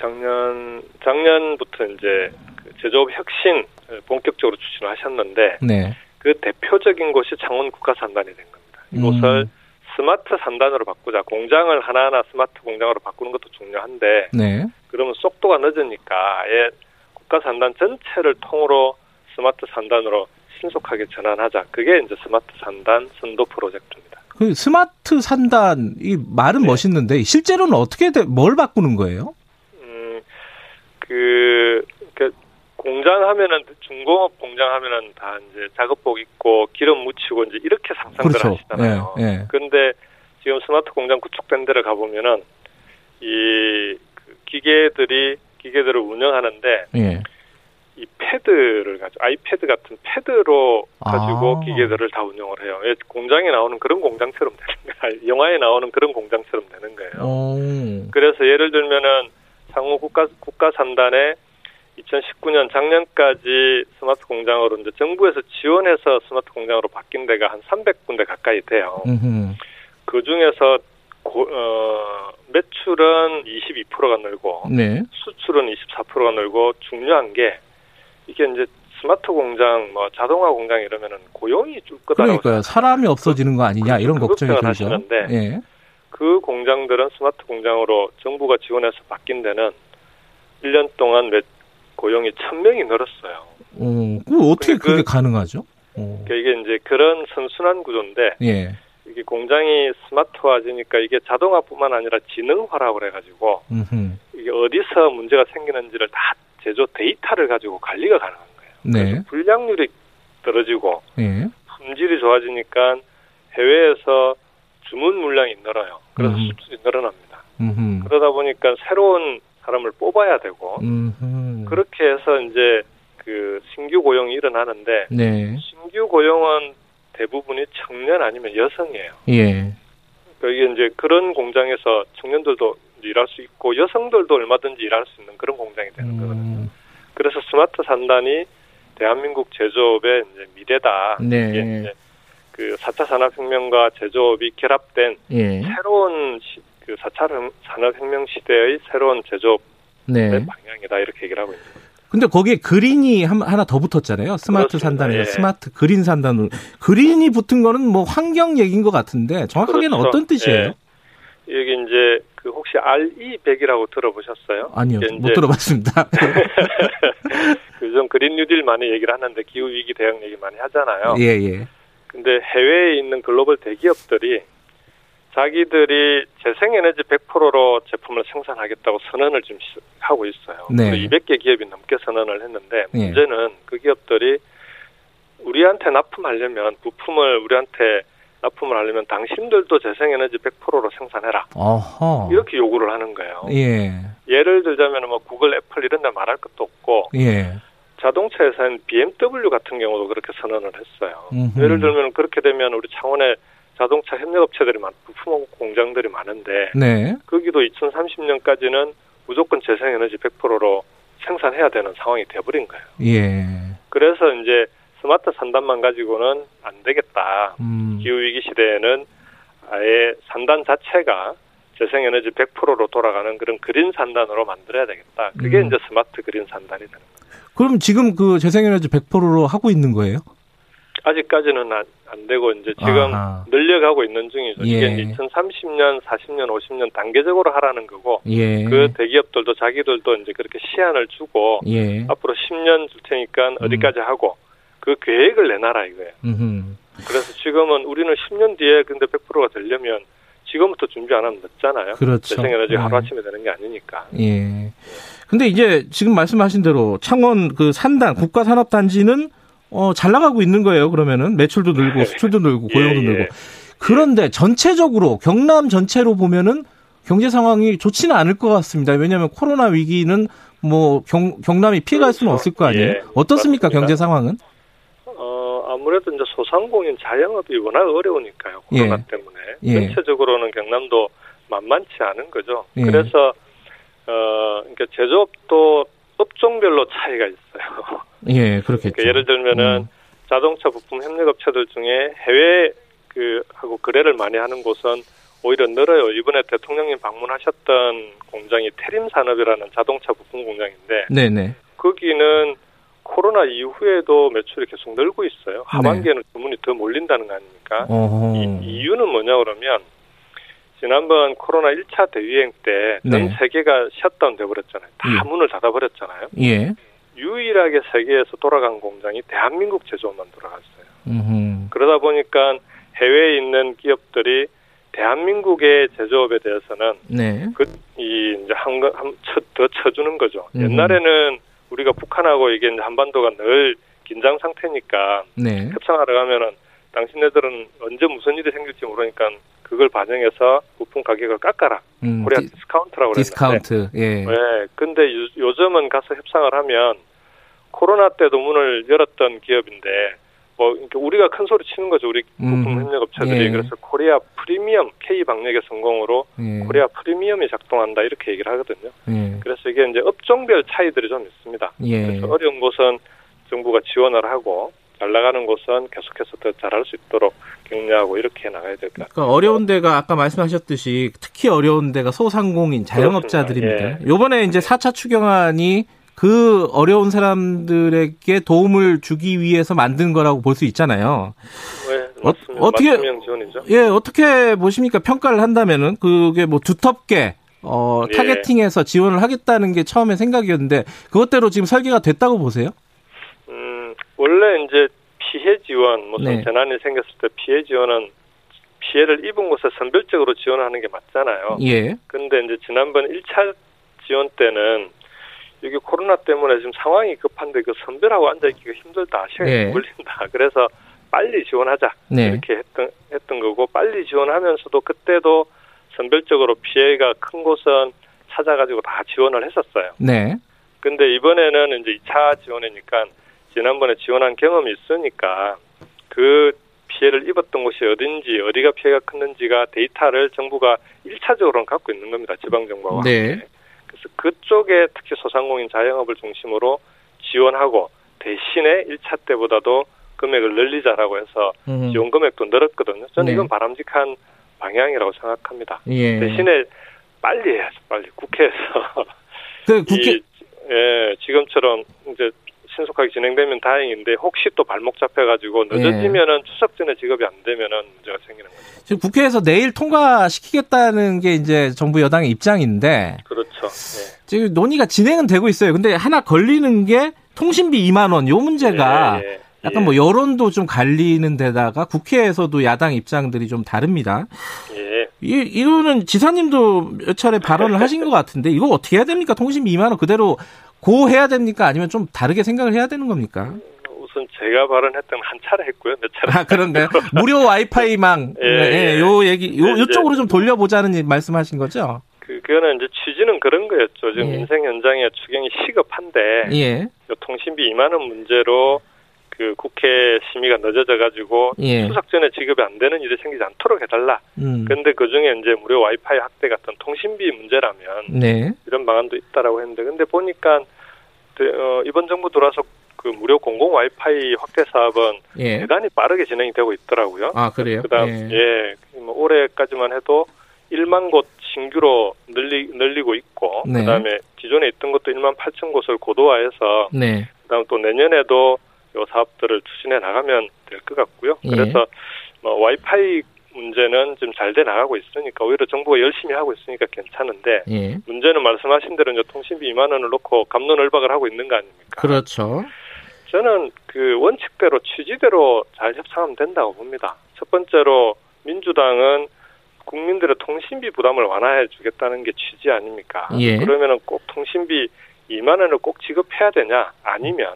작년 작년부터 이제 그 제조업 혁신 본격적으로 추진을 하셨는데 네. 그 대표적인 곳이 창원 국가산단이 된 겁니다. 이곳을 음. 스마트 산단으로 바꾸자. 공장을 하나하나 스마트 공장으로 바꾸는 것도 중요한데 네. 그러면 속도가 늦으니까 아예 국가산단 전체를 통으로 스마트 산단으로 신속하게 전환하자. 그게 이제 스마트 산단 선도 프로젝트입니다. 그 스마트 산단 이 말은 네. 멋있는데 실제로는 어떻게 돼, 뭘 바꾸는 거예요? 음, 그, 그 공장 하면은 중공업 공장 하면은 다 이제 작업복 입고 기름 묻히고 이제 이렇게 상상들 그렇죠. 하시잖아요. 네, 네. 근데 지금 스마트 공장 구축된 데를 가 보면은 이그 기계들이 기계들을 운영하는데 예. 이 패드를 가지고 아이패드 같은 패드로 가지고 아. 기계들을 다 운영을 해요. 예, 공장에 나오는 그런 공장처럼 되는 거예요. 영화에 나오는 그런 공장처럼 되는 거예요. 오. 그래서 예를 들면은 상호 국가 국가 산단에 2019년 작년까지 스마트 공장으로 이제 정부에서 지원해서 스마트 공장으로 바뀐 데가 한 300군데 가까이 돼요. 그 중에서 고, 어, 매출은 22%가 늘고 네. 수출은 24%가 늘고 중요한 게 이게 이제 스마트 공장, 뭐 자동화 공장 이러면은 고용이 줄 거다. 그러니까요. 사람이 없어지는 거 아니냐 이런 걱정이 들죠. 하시는데 예. 그 공장들은 스마트 공장으로 정부가 지원해서 바뀐 데는 1년 동안 몇 고용이 1000명이 늘었어요. 어, 그 어떻게 그게 그, 가능하죠? 어. 그러니까 이게 이제 그런 선순환 구조인데 예. 이게 공장이 스마트화지니까 이게 자동화뿐만 아니라 지능화라고 그래가지고 이게 어디서 문제가 생기는지를 다 제조 데이터를 가지고 관리가 가능한 거예요. 네. 불량률이 떨어지고 네. 품질이 좋아지니까 해외에서 주문 물량이 늘어요. 그래서 음. 수출이 늘어납니다. 음흠. 그러다 보니까 새로운 사람을 뽑아야 되고 음흠. 그렇게 해서 이제 그 신규 고용이 일어나는데 네. 신규 고용은 대부분이 청년 아니면 여성이에요. 예. 그러니까 이게 이제 그런 공장에서 청년들도 일할 수 있고 여성들도 얼마든지 일할 수 있는 그런 공장이 되는 음. 거거든요. 그래서 스마트 산단이 대한민국 제조업의 이제 미래다. 네. 이게 그 4차 산업혁명과 제조업이 결합된 예. 새로운 시, 그 4차 산업혁명 시대의 새로운 제조업의 네. 방향이다 이렇게 얘기를 하고 있습니다. 근데 거기에 그린이 하나 더 붙었잖아요. 스마트 산단에 예. 스마트 그린 산단으로 그린이 붙은 거는 뭐 환경 얘기인 것 같은데 정확하게는 그렇죠. 어떤 뜻이에요? 예. 여기 이제 그 혹시 RE100이라고 들어보셨어요? 아니요, 못 들어봤습니다. 요즘 그린 뉴딜 많이 얘기를 하는데 기후 위기 대응 얘기 많이 하잖아요. 예, 예. 근데 해외에 있는 글로벌 대기업들이 자기들이 재생에너지 100%로 제품을 생산하겠다고 선언을 지금 하고 있어요. 네. 200개 기업이 넘게 선언을 했는데 네. 문제는 그 기업들이 우리한테 납품하려면 부품을 우리한테 납품을 하려면 당신들도 재생에너지 100%로 생산해라. 어허. 이렇게 요구를 하는 거예요. 예. 예를 들자면 뭐 구글, 애플 이런 데 말할 것도 없고 예. 자동차 회사인 BMW 같은 경우도 그렇게 선언을 했어요. 음흠. 예를 들면 그렇게 되면 우리 창원에 자동차 협력업체들이 많, 부품 공장들이 많은데 네. 거기도 2030년까지는 무조건 재생에너지 100%로 생산해야 되는 상황이 돼버린 거예요. 예. 그래서 이제 스마트 산단만 가지고는 안 되겠다. 음. 기후위기 시대에는 아예 산단 자체가 재생에너지 100%로 돌아가는 그런 그린 산단으로 만들어야 되겠다. 그게 음. 이제 스마트 그린 산단이 되는 거예요. 그럼 지금 그 재생에너지 100%로 하고 있는 거예요? 아직까지는 안, 안 되고 이제 지금 아하. 늘려가고 있는 중이죠. 예. 이게 2030년, 40년, 50년 단계적으로 하라는 거고 예. 그 대기업들도 자기들도 이제 그렇게 시한을 주고 예. 앞으로 10년 줄 테니까 음. 어디까지 하고 그 계획을 내놔라 이거예요. 음흠. 그래서 지금은 우리는 10년 뒤에 근데 100%가 되려면 지금부터 준비 안 하면 늦잖아요. 그렇죠. 재생에너지 네. 하루아침에 되는 게 아니니까. 예. 근데 이제 지금 말씀하신 대로 창원 그 산단 국가산업단지는 어, 잘 나가고 있는 거예요. 그러면은 매출도 늘고 네. 수출도 늘고 고용도 예, 예. 늘고. 그런데 전체적으로 경남 전체로 보면은 경제 상황이 좋지는 않을 것 같습니다. 왜냐하면 코로나 위기는 뭐 경, 경남이 피해갈 수는 그렇죠. 없을 거 아니에요. 예, 어떻습니까 맞습니다. 경제 상황은? 어 아무래도 이제 소상공인 자영업이 워낙 어려우니까요 코로나 예. 때문에 예. 전체적으로는 경남도 만만치 않은 거죠. 예. 그래서 어 그러니까 제조업도 업종별로 차이가 있어요. 예, 그렇겠죠. 그러니까 예를 들면은 음. 자동차 부품 협력업체들 중에 해외 그 하고 거래를 많이 하는 곳은 오히려 늘어요. 이번에 대통령님 방문하셨던 공장이 테림 산업이라는 자동차 부품 공장인데, 네네. 거기는 코로나 이후에도 매출이 계속 늘고 있어요. 네. 하반기에는 네. 주문이 더 몰린다는 거 아닙니까? 이, 이유는 뭐냐 그러면 지난번 코로나 1차 대유행 때전 네. 세계가 셧다운 돼버렸잖아요. 다 예. 문을 닫아버렸잖아요. 예. 유일하게 세계에서 돌아간 공장이 대한민국 제조업만 돌아갔어요. 음흠. 그러다 보니까 해외에 있는 기업들이 대한민국의 제조업에 대해서는 네. 그이 이제 한한더 쳐 주는 거죠. 음. 옛날에는 우리가 북한하고 이게 한반도가 늘 긴장 상태니까 네. 협상하러 가면은 당신네들은 언제 무슨 일이 생길지 모르니까 그걸 반영해서 부품 가격을 깎아라. 음, 코리아 디, 스카운트라고 그랬는데. 디스카운트. 예. 네. 근데 요, 요즘은 가서 협상을 하면 코로나 때도 문을 열었던 기업인데 뭐 우리가 큰 소리 치는 거죠 우리 부품 음. 협력업체들이 예. 그래서 코리아 프리미엄 K 방역의 성공으로 예. 코리아 프리미엄이 작동한다 이렇게 얘기를 하거든요. 예. 그래서 이게 이제 업종별 차이들이 좀 있습니다. 예. 그래서 어려운 곳은 정부가 지원을 하고 잘 나가는 곳은 계속해서 더 잘할 수 있도록 격려하고 이렇게 나가야 될 것 같아요. 그러니까 어려운 데가 아까 말씀하셨듯이 특히 어려운 데가 소상공인 자영업자들입니다. 예. 요번에 이제 4차 추경안이 그 어려운 사람들에게 도움을 주기 위해서 만든 거라고 볼 수 있잖아요. 네, 어, 떻게 예, 어떻게 보십니까? 평가를 한다면은 그게 뭐 두텁게 어, 예. 타겟팅해서 지원을 하겠다는 게 처음에 생각이었는데 그것대로 지금 설계가 됐다고 보세요? 음, 원래 이제 피해 지원, 무슨 네. 재난이 생겼을 때 피해 지원은 피해를 입은 곳에 선별적으로 지원하는 게 맞잖아요. 예. 근데 이제 지난번 1차 지원 때는 여기 코로나 때문에 지금 상황이 급한데 그 선별하고 앉아있기가 힘들다. 시간이 네. 걸린다. 그래서 빨리 지원하자. 네. 이렇게 했던, 했던 거고, 빨리 지원하면서도 그때도 선별적으로 피해가 큰 곳은 찾아가지고 다 지원을 했었어요. 네. 근데 이번에는 이제 2차 지원이니까 지난번에 지원한 경험이 있으니까 그 피해를 입었던 곳이 어딘지 어디가 피해가 컸는지가 데이터를 정부가 1차적으로는 갖고 있는 겁니다. 지방정부와 네. 함께. 그래서 그쪽에 특히 소상공인 자영업을 중심으로 지원하고 대신에 1차 때보다도 금액을 늘리자라고 해서 음. 지원 금액도 늘었거든요. 저는 네. 이건 바람직한 방향이라고 생각합니다. 예. 대신에 빨리 해야죠, 빨리 국회에서. 그 국회 이, 예, 지금처럼 이제 신속하게 진행되면 다행인데 혹시 또 발목 잡혀가지고 늦어지면은 예. 추석 전에 지급이 안 되면은 문제가 생기는 거죠. 지금 국회에서 내일 통과시키겠다는 게 이제 정부 여당의 입장인데. 그렇죠. 예. 지금 논의가 진행은 되고 있어요. 근데 하나 걸리는 게 통신비 2만 원 요 문제가 예, 예. 약간 뭐 여론도 좀 갈리는 데다가 국회에서도 야당 입장들이 좀 다릅니다. 예. 이, 이거는 지사님도 몇 차례 발언을 하신 것 같은데 이거 어떻게 해야 됩니까? 통신비 2만 원 그대로 고 해야 됩니까? 아니면 좀 다르게 생각을 해야 되는 겁니까? 우선 제가 발언했던 한 차례 했고요. 몇 차례. 아, 그런가요? 무료 와이파이망. 예, 예, 요 얘기, 요, 요쪽으로 좀 돌려보자는 말씀하신 거죠? 그, 그거는 이제 취지는 그런 거였죠. 지금 예. 인생 현장에 추경이 시급한데. 예. 통신비 2만 원 문제로 그 국회 심의가 늦어져 가지고 예. 추석 전에 지급이 안 되는 일이 생기지 않도록 해달라. 음. 근데 그 중에 이제 무료 와이파이 확대 같은 통신비 문제라면 네. 이런 방안도 있다라고 했는데 근데 보니까 어, 이번 정부 들어와서 그 무료 공공 와이파이 확대 사업은 예. 대단히 빠르게 진행이 되고 있더라고요. 아 그래요? 그다음 예, 예 뭐 올해까지만 해도 1만 곳 신규로 늘리 늘리고 있고 네. 그다음에 기존에 있던 것도 1만 8천 곳을 고도화해서 네. 그다음 또 내년에도 요 사업들을 추진해 나가면 될 것 같고요. 예. 그래서 뭐 와이파이 문제는 좀잘돼 나가고 있으니까 오히려 정부가 열심히 하고 있으니까 괜찮은데 예. 문제는 말씀하신 대로 이제 통신비 2만 원을 놓고 감론을박을 하고 있는 거 아닙니까? 그렇죠. 저는 그 원칙대로 취지대로 잘 협상하면 된다고 봅니다. 첫 번째로 민주당은 국민들의 통신비 부담을 완화해 주겠다는 게 취지 아닙니까? 예. 그러면은 꼭 통신비 2만 원을 꼭 지급해야 되냐? 아니면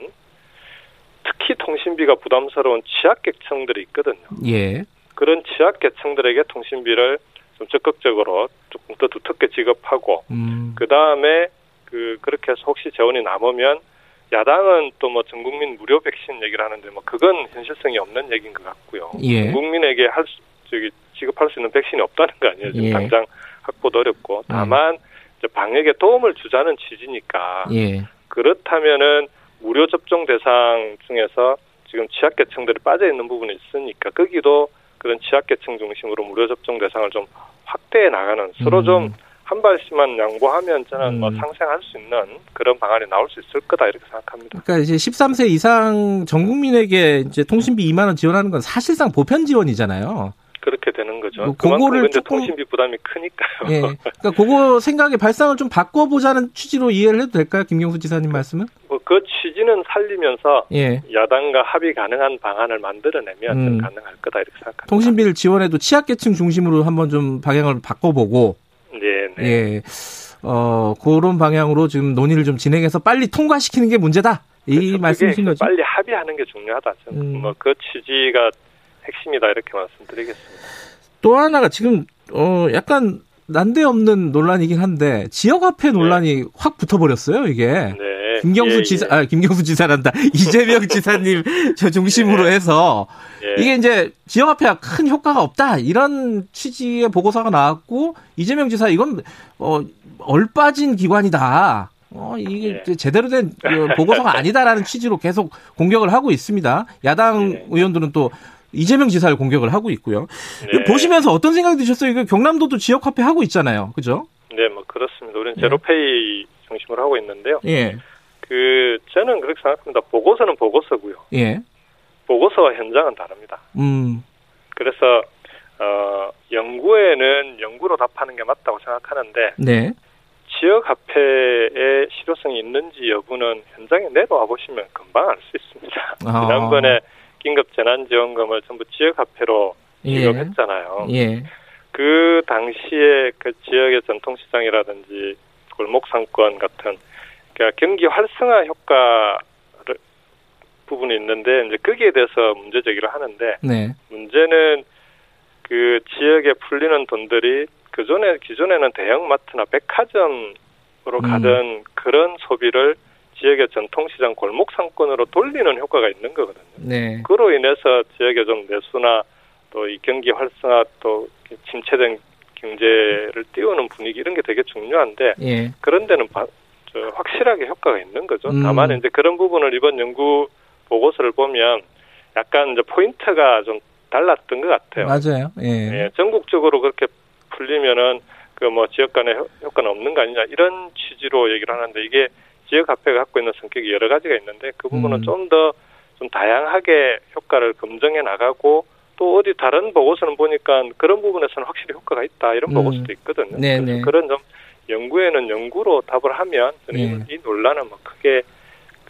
특히 통신비가 부담스러운 취약계층들이 있거든요. 예. 그런 취약계층들에게 통신비를 좀 적극적으로 조금 더 두텁게 지급하고 음. 그 다음에 그 그렇게 해서 혹시 재원이 남으면 야당은 또 뭐 전 국민 무료 백신 얘기를 하는데 뭐 그건 현실성이 없는 얘기인 것 같고요. 예. 전 국민에게 할 수, 저기 지급할 수 있는 백신이 없다는 거 아니에요. 지금 예. 당장 확보도 어렵고 다만 음. 방역에 도움을 주자는 취지니까 예. 그렇다면은 무료 접종 대상 중에서 지금 취약계층들이 빠져 있는 부분이 있으니까 거기도 그런 취약계층 중심으로 무료 접종 대상을 좀 확대해 나가는 서로 좀 한 발씩만 양보하면 저는 뭐 음. 뭐 상생할 수 있는 그런 방안이 나올 수 있을 거다 이렇게 생각합니다. 그러니까 이제 13세 이상 전 국민에게 이제 통신비 2만 원 지원하는 건 사실상 보편 지원이잖아요. 그렇게 되는 거죠. 뭐 그거를 조금 통신비 부담이 크니까요. 예. 그러니까 그거 생각의 발상을 좀 바꿔보자는 취지로 이해를 해도 될까요, 김경수 지사님 말씀은? 뭐 그 취지는 살리면서 예. 야당과 합의 가능한 방안을 만들어내면 음. 가능할 거다 이렇게 생각합니다. 통신비를 지원해도 취약계층 중심으로 한번 좀 방향을 바꿔보고. 네. 네. 예. 어 그런 방향으로 지금 논의를 좀 진행해서 빨리 통과시키는 게 문제다. 이 그렇죠. 말씀이신 거죠? 빨리 합의하는 게 중요하다. 음. 뭐그 취지가 핵심이다 이렇게 말씀드리겠습니다. 또 하나가 지금 어 약간 난데없는 논란이긴 한데 지역 화폐 논란이 네. 확 붙어버렸어요 이게. 네. 예, 김경수 예, 지사, 예. 아, 김경수 지사란다. 이재명 지사님 저 중심으로 예. 해서 예. 이게 이제 지역 화폐가 큰 효과가 없다. 이런 취지의 보고서가 나왔고 이재명 지사 이건 어, 얼빠진 기관이다. 어, 이게 네. 제대로 된그 보고서가 아니다라는 취지로 계속 공격을 하고 있습니다. 야당 네. 의원들은 또 이재명 지사를 공격을 하고 있고요. 네. 보시면서 어떤 생각이 드셨어요? 이거 경남도도 지역 화폐 하고 있잖아요. 그죠? 네, 뭐 그렇습니다. 우리는 네. 제로페이 중심으로 하고 있는데요. 예. 그 저는 그렇게 생각합니다. 보고서는 보고서고요. 예. 보고서와 현장은 다릅니다. 음. 그래서 어 연구에는 연구로 답하는 게 맞다고 생각하는데 네. 지역 화폐의 실효성이 있는지 여부는 현장에 내려와 보시면 금방 알 수 있습니다. 아. 지난번에 긴급 재난지원금을 전부 지역 화폐로 기업했잖아요. 예. 예. 그 당시에 그 지역의 전통시장이라든지 골목 상권 같은 그러니까 경기 활성화 효과 부분이 있는데 이제 거기에 대해서 문제 제기를 하는데 네. 문제는 그 지역에 풀리는 돈들이 그 전에 기존에는 대형마트나 백화점으로 음. 가던 그런 소비를 지역의 전통시장 골목 상권으로 돌리는 효과가 있는 거거든요. 네. 그로 인해서 지역의 좀 내수나 또 이 경기 활성화 또 침체된 경제를 띄우는 분위기 이런 게 되게 중요한데 예. 그런 데는 바, 저, 확실하게 효과가 있는 거죠. 음. 다만 이제 그런 부분을 이번 연구 보고서를 보면 약간 이제 포인트가 좀 달랐던 것 같아요. 맞아요. 예. 예 전국적으로 그렇게 풀리면은 그 뭐 지역 간의 효과는 없는 거 아니냐 이런 취지로 얘기를 하는데 이게 지역 화폐가 갖고 있는 성격이 여러 가지가 있는데 그 부분은 음. 좀더 좀 다양하게 효과를 검증해 나가고 또 어디 다른 보고서는 보니까 그런 부분에서는 확실히 효과가 있다 이런 음. 보고서도 있거든요. 네네. 네. 그런 좀 연구에는 연구로 답을 하면 저는 네. 이 논란은 뭐 크게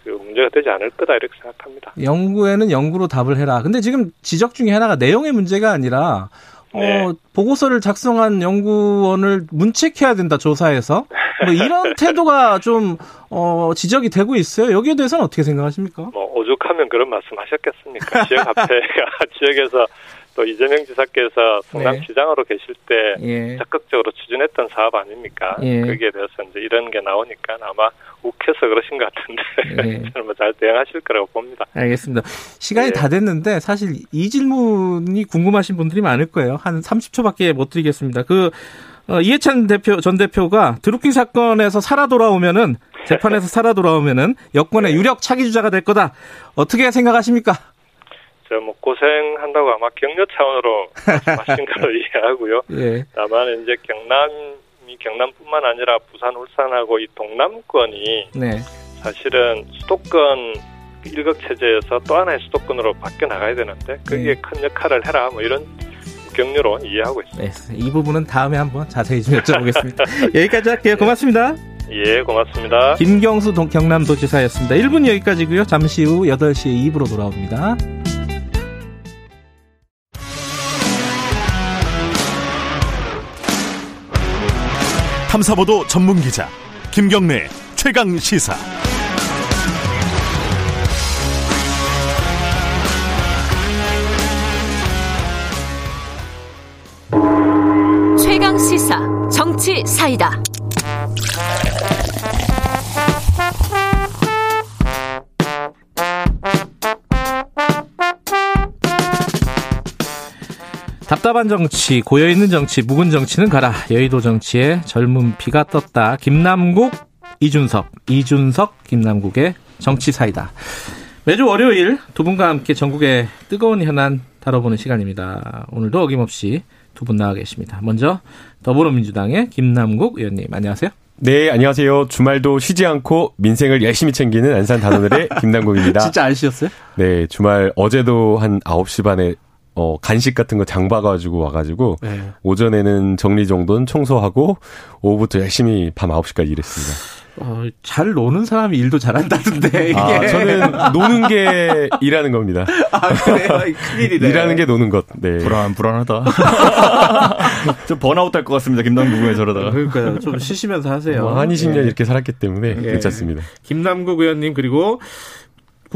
그 문제가 되지 않을 거다 이렇게 생각합니다. 연구에는 연구로 답을 해라. 근데 지금 지적 중에 하나가 내용의 문제가 아니라 네. 어, 보고서를 작성한 연구원을 문책해야 된다 조사에서 뭐 이런 태도가 좀 어, 지적이 되고 있어요. 여기에 대해서는 어떻게 생각하십니까? 뭐 오죽하면 그런 말씀하셨겠습니까? 지역 화폐가 지역에서 또 이재명 지사께서 성남시장으로 네. 계실 때 예. 적극적으로 추진했던 사업 아닙니까? 예. 거기에 대해서 이제 이런 게 나오니까 아마 욱해서 그러신 것 같은데 예. 저는 뭐잘 대응하실 거라고 봅니다. 알겠습니다. 시간이 예. 다 됐는데 사실 이 질문이 궁금하신 분들이 많을 거예요. 한 30초밖에 못 드리겠습니다. 그 어, 이해찬 대표 전 대표가 드루킹 사건에서 살아 돌아오면은 재판에서 살아 돌아오면은 여권의 네. 유력 차기 주자가 될 거다. 어떻게 생각하십니까? 저 뭐 고생한다고 아마 격려 차원으로 말씀하신 걸로 이해하고요. 예. 다만 이제 경남이 경남뿐만 아니라 부산, 울산하고 이 동남권이 네. 사실은 수도권 일극 체제에서 또 하나의 수도권으로 바뀌어 나가야 되는데 거기에 네. 큰 역할을 해라 뭐 이런 격려로 이해하고 있습니다. 네, 이 부분은 다음에 한번 자세히 좀 여쭤보겠습니다. 여기까지 할게요. 고맙습니다. 예, 고맙습니다. 김경수 경남도지사였습니다. 1분 여기까지고요. 잠시 후 8시에 2부로 돌아옵니다. 탐사보도 전문 기자 김경래 최강 시사. 최강 시사 정치 사이다. 답답한 정치, 고여있는 정치, 묵은 정치는 가라. 여의도 정치에 젊은 피가 떴다. 김남국, 이준석, 이준석, 김남국의 정치사이다. 매주 월요일 두 분과 함께 전국의 뜨거운 현안 다뤄보는 시간입니다. 오늘도 어김없이 두 분 나와 계십니다. 먼저 더불어민주당의 김남국 의원님, 안녕하세요. 네, 안녕하세요. 주말도 쉬지 않고 민생을 열심히 챙기는 안산 단원을의 김남국입니다. 진짜 안 쉬었어요? 네, 주말 어제도 한 9시 반에 어, 간식 같은 거 장봐가지고 와가지고, 네. 오전에는 정리정돈 청소하고, 오후부터 열심히 밤 9시까지 일했습니다. 어, 잘 노는 사람이 일도 잘한다던데, 이게. 아, 저는 노는 게 일하는 겁니다. 아, 그래요? 큰일이네. 일하는 게 노는 것, 네. 불안, 불안하다. 좀 번아웃 할 것 같습니다, 김남국에 저러다가. 그러니까요. 좀 쉬시면서 하세요. 뭐 한 20년 네. 이렇게 살았기 때문에 네. 괜찮습니다. 김남국 의원님, 그리고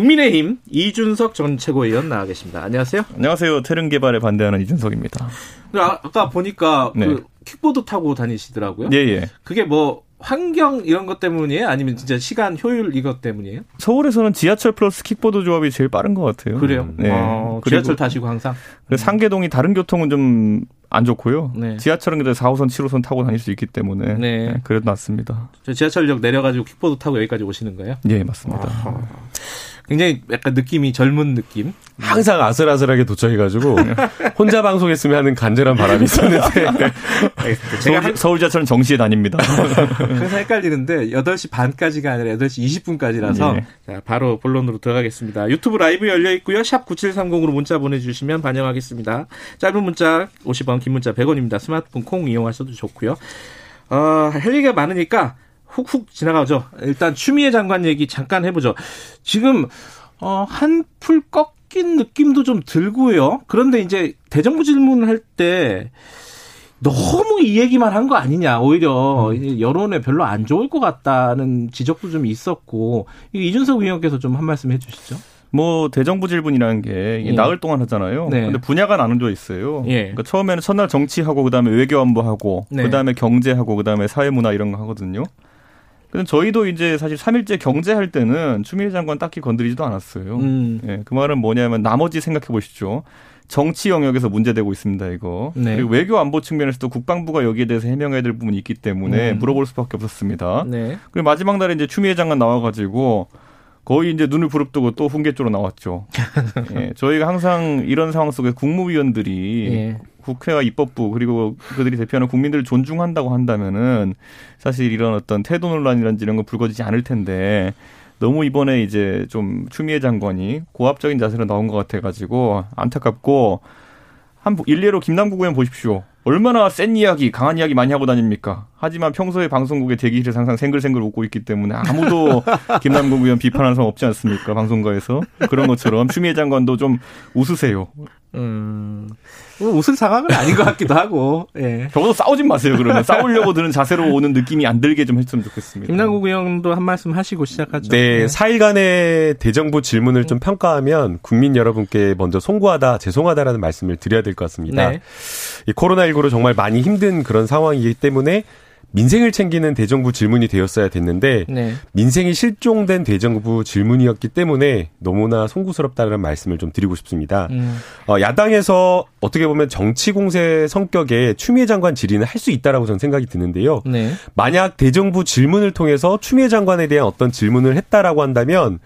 국민의힘 이준석 전 최고위원 나와 계십니다. 안녕하세요. 안녕하세요. 태릉 개발에 반대하는 이준석입니다. 아, 까 보니까 네. 그 킥보드 타고 다니시더라고요. 예, 예. 그게 뭐 환경 이런 것 때문이에요? 아니면 진짜 시간 효율 이것 때문이에요? 서울에서는 지하철 플러스 킥보드 조합이 제일 빠른 것 같아요. 그래요? 네. 아, 지하철 타시고 항상? 상계동이 다른 교통은 좀 안 좋고요. 네. 지하철은 그래도 4호선, 7호선 타고 다닐 수 있기 때문에 네. 네 그래도 낫습니다. 지하철역 내려가지고 킥보드 타고 여기까지 오시는 거예요? 네, 맞습니다. 아하. 굉장히 약간 느낌이 젊은 느낌. 항상 아슬아슬하게 도착해가지고 혼자 방송했으면 하는 간절한 바람이 있었는데 제가 서울, 지하철은 정시에 다닙니다. 항상 헷갈리는데 8시 반까지가 아니라 8시 20분까지라서 네. 자, 바로 본론으로 들어가겠습니다. 유튜브 라이브 열려 있고요. 샵 9730으로 문자 보내주시면 반영하겠습니다. 짧은 문자 50원, 긴 문자 100원입니다. 스마트폰 콩 이용하셔도 좋고요. 어, 할 얘기가 많으니까 훅훅 지나가죠. 일단 추미애 장관 얘기 잠깐 해보죠. 지금 어, 한풀 꺾인 느낌도 좀 들고요. 그런데 이제 대정부 질문을 할때 너무 이 얘기만 한 거 아니냐. 오히려 음. 여론에 별로 안 좋을 것 같다는 지적도 좀 있었고 이준석 의원께서 좀 한 말씀 해주시죠. 뭐 대정부 질문이라는 게 예. 나흘 동안 하잖아요. 네. 근데 분야가 나눠져 있어요. 예. 그러니까 처음에는 첫날 정치하고 그다음에 외교안보하고 네. 그다음에 경제하고 그다음에 사회문화 이런 거 하거든요. 근데 저희도 이제 사실 3일째 경제할 때는 추미애 장관 딱히 건드리지도 않았어요. 음. 예, 그 말은 뭐냐면 나머지 생각해 보시죠. 정치 영역에서 문제되고 있습니다, 이거. 네. 그리고 외교 안보 측면에서도 국방부가 여기에 대해서 해명해야 될 부분이 있기 때문에 음. 물어볼 수밖에 없었습니다. 네. 그리고 마지막 날에 이제 추미애 장관 나와가지고 거의 이제 눈을 부릅뜨고 또 훈계 쪽으로 나왔죠. 예, 저희가 항상 이런 상황 속에 국무위원들이 예. 국회와 입법부 그리고 그들이 대표하는 국민들을 존중한다고 한다면은 사실 이런 어떤 태도 논란이란지 이런 거 불거지지 않을 텐데 너무 이번에 이제 좀 추미애 장관이 고압적인 자세로 나온 것 같아가지고 안타깝고 한 일례로 김남국 의원 보십시오. 얼마나 센 이야기, 강한 이야기 많이 하고 다닙니까? 하지만 평소에 방송국의 대기실에 항상 생글생글 웃고 있기 때문에 아무도 김남국 의원 비판하는 사람 없지 않습니까? 방송가에서. 그런 것처럼 추미애 장관도 좀 웃으세요. 음, 뭐 웃을 상황은 아닌 것 같기도 하고, 예. 적어도 싸우진 마세요, 그러면. 싸우려고 드는 자세로 오는 느낌이 안 들게 좀 했으면 좋겠습니다. 김남국 의원도 한 말씀 하시고 시작하죠. 네, 네. 4일간의 대정부 질문을 좀 평가하면 국민 여러분께 먼저 송구하다, 죄송하다라는 말씀을 드려야 될 것 같습니다. 네. 이 코로나19로 정말 많이 힘든 그런 상황이기 때문에 민생을 챙기는 대정부 질문이 되었어야 됐는데 네. 민생이 실종된 대정부 질문이었기 때문에 너무나 송구스럽다는 말씀을 좀 드리고 싶습니다. 음. 어, 야당에서 어떻게 보면 정치 공세 성격의 추미애 장관 질의는 할 수 있다라고 저는 생각이 드는데요. 네. 만약 대정부 질문을 통해서 추미애 장관에 대한 어떤 질문을 했다라고 한다면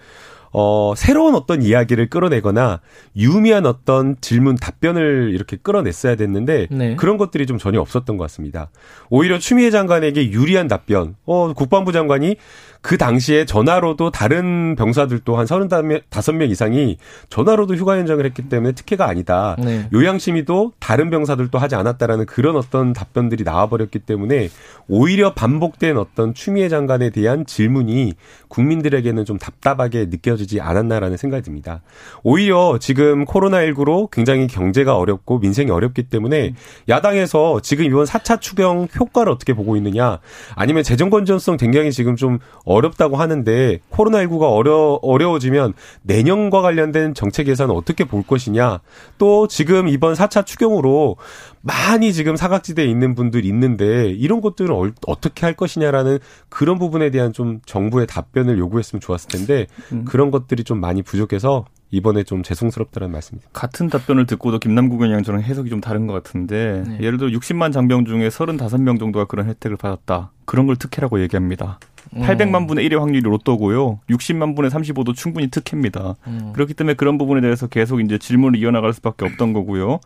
어, 새로운 어떤 이야기를 끌어내거나 유미한 어떤 질문 답변을 이렇게 끌어냈어야 됐는데 네. 그런 것들이 좀 전혀 없었던 것 같습니다. 오히려 추미애 장관에게 유리한 답변. 어, 국방부 장관이 그 당시에 전화로도 다른 병사들도 한 35명 이상이 전화로도 휴가 연장을 했기 때문에 특혜가 아니다. 네. 요양심의도 다른 병사들도 하지 않았다라는 그런 어떤 답변들이 나와버렸기 때문에 오히려 반복된 어떤 추미애 장관에 대한 질문이 국민들에게는 좀 답답하게 느껴지지 않았나라는 생각이 듭니다. 오히려 지금 코로나19로 굉장히 경제가 어렵고 민생이 어렵기 때문에 야당에서 지금 이번 4차 추경 효과를 어떻게 보고 있느냐 아니면 재정 건전성 굉장히 지금 좀 어 렵다고 하는데 코로나19가 어려, 어려워지면 내년과 관련된 정책 예산을 어떻게 볼 것이냐. 또 지금 이번 4차 추경으로 많이 지금 사각지대에 있는 분들이 있는데 이런 것들은 어, 어떻게 할 것이냐라는 그런 부분에 대한 좀 정부의 답변을 요구했으면 좋았을 텐데 음. 그런 것들이 좀 많이 부족해서 이번에 좀 죄송스럽다는 말씀입니다. 같은 답변을 듣고도 김남국 의원이랑 저는 해석이 좀 다른 것 같은데 네. 예를 들어 60만 장병 중에 35명 정도가 그런 혜택을 받았다. 그런 걸 특혜라고 얘기합니다. 800만 음. 분의 1의 확률이 로또고요. 60만 분의 35도 충분히 특혜입니다. 음. 그렇기 때문에 그런 부분에 대해서 계속 이제 질문을 이어나갈 수밖에 없던 거고요.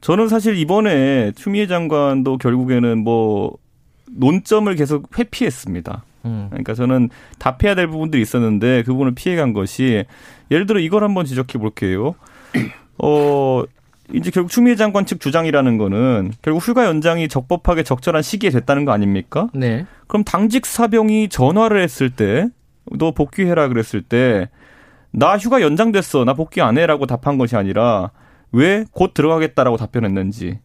저는 사실 이번에 추미애 장관도 결국에는 뭐 논점을 계속 회피했습니다. 음. 그러니까 저는 답해야 될 부분들이 있었는데 그 부분을 피해간 것이 예를 들어 이걸 한번 지적해 볼게요. 어, 이제 결국 추미애 장관 측 주장이라는 거는 결국 휴가 연장이 적법하게 적절한 시기에 됐다는 거 아닙니까? 네. 그럼 당직 사병이 전화를 했을 때 너 복귀해라 그랬을 때 나 휴가 연장됐어. 나 복귀 안 해라고 답한 것이 아니라 왜 곧 들어가겠다라고 답변했는지.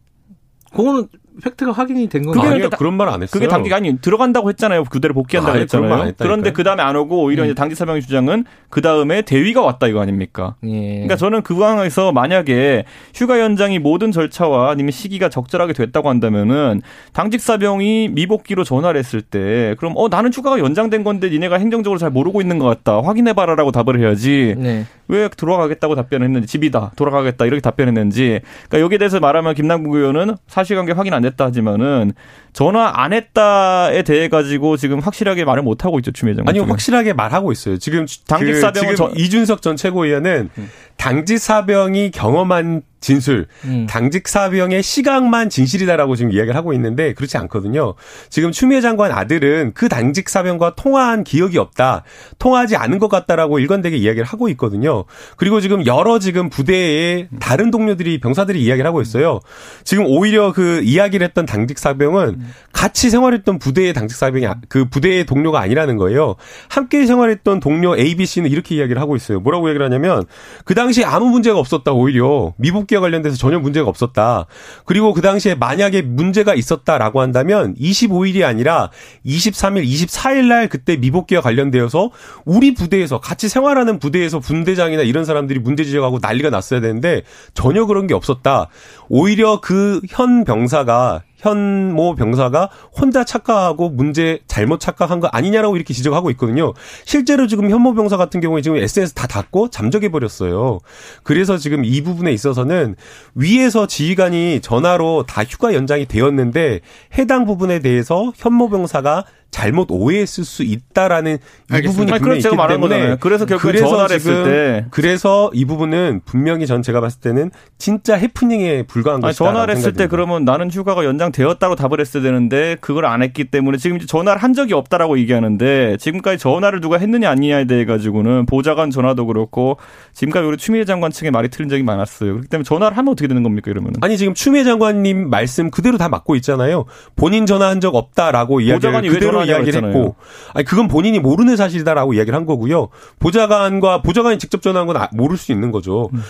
그거는 팩트가 확인이 된 건가요? 아니요, 그런 말 안 했어요. 그게 당직 아니 들어간다고 했잖아요. 그대로 복귀한다고 아, 했잖아요. 그런데 그 다음에 안 오고 오히려 음. 이제 당직 사병의 주장은 그 다음에 대위가 왔다 이거 아닙니까? 예. 그러니까 저는 그 상황에서 만약에 휴가 연장이 모든 절차와 아니면 시기가 적절하게 됐다고 한다면은 당직 사병이 미복귀로 전화를 했을 때 그럼 어 나는 휴가가 연장된 건데 니네가 행정적으로 잘 모르고 있는 것 같다 확인해봐라라고 답을 해야지 네. 왜 돌아가겠다고 답변했는지 집이다 돌아가겠다 이렇게 답변했는지 그러니까 여기에 대해서 말하면 김남국 의원은 사실관계 확인 안 됐다 하지만은 전화 안 했다에 대해 가지고 지금 확실하게 말을 못 하고 있죠 추미애 장관. 아니요 확실하게 말하고 있어요. 지금 당직 사병 그, 지금 이준석 전 최고위원은 음. 당직 사병이 경험한 진술, 음. 당직 사병의 시각만 진실이다라고 지금 이야기를 하고 있는데 그렇지 않거든요. 지금 추미애 장관 아들은 그 당직 사병과 통화한 기억이 없다, 통화하지 않은 것 같다라고 일관되게 이야기를 하고 있거든요. 그리고 지금 여러 지금 부대에 다른 동료들이 병사들이 이야기를 하고 있어요. 지금 오히려 그 이야기를 했던 당직 사병은 같이 생활했던 부대의 당직 사병이 아, 그 부대의 동료가 아니라는 거예요. 함께 생활했던 동료 A, B, C는 이렇게 이야기를 하고 있어요. 뭐라고 얘기를 하냐면 그 당시 아무 문제가 없었다 오히려 미복 귀 복귀와 관련돼서 전혀 문제가 없었다. 그리고 그 당시에 만약에 문제가 있었다라고 한다면 25일이 아니라 23일, 24일 날 그때 미복귀와 관련되어서 우리 부대에서 같이 생활하는 부대에서 분대장이나 이런 사람들이 문제 지적하고 난리가 났어야 되는데 전혀 그런 게 없었다. 오히려 그 현 병사가 현모 병사가 혼자 착각하고 문제 잘못 착각한 거 아니냐라고 이렇게 지적하고 있거든요. 실제로 지금 현모 병사 같은 경우에 지금 SNS 다 닫고 잠적해 버렸어요. 그래서 지금 이 부분에 있어서는 위에서 지휘관이 전화로 다 휴가 연장이 되었는데 해당 부분에 대해서 현모 병사가 잘못 오해했을 수 있다라는. 이 부분이 아니, 분명히 있기 때문에 거잖아요. 그래서 결국 그래서 전화를 했을 때 그래서 이 부분은 분명히 전 제가 봤을 때는 진짜 해프닝에 불과한 것이다. 전화를 했을 때 그러면 나는 휴가가 연장되었다고 답을 했어야 되는데 그걸 안 했기 때문에 지금 이제 전화를 한 적이 없다라고 얘기하는데 지금까지 전화를 누가 했느냐 아니냐에 대해 가지고는 보좌관 전화도 그렇고 지금까지 우리 추미애 장관 측에 말이 틀린 적이 많았어요. 그렇기 때문에 전화를 하면 어떻게 되는 겁니까 이러면? 아니 지금 추미애 장관님 말씀 그대로 다 맞고 있잖아요. 본인 전화한 적 없다라고 이야기를 그대로 이야기를 했고, 아니 그건 본인이 모르는 사실이다라고 이야기를 한 거고요. 보좌관과 보좌관이 직접 전화한 건 아, 모를 수 있는 거죠. 음.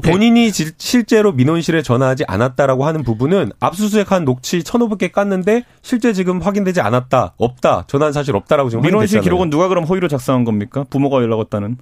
본인이 지, 실제로 민원실에 전화하지 않았다라고 하는 부분은 압수수색한 녹취 1,500개 깠는데 실제 지금 확인되지 않았다, 없다, 전화한 사실 없다라고 지금 민원실 기록은 누가 그럼 허위로 작성한 겁니까? 부모가 연락 왔다는?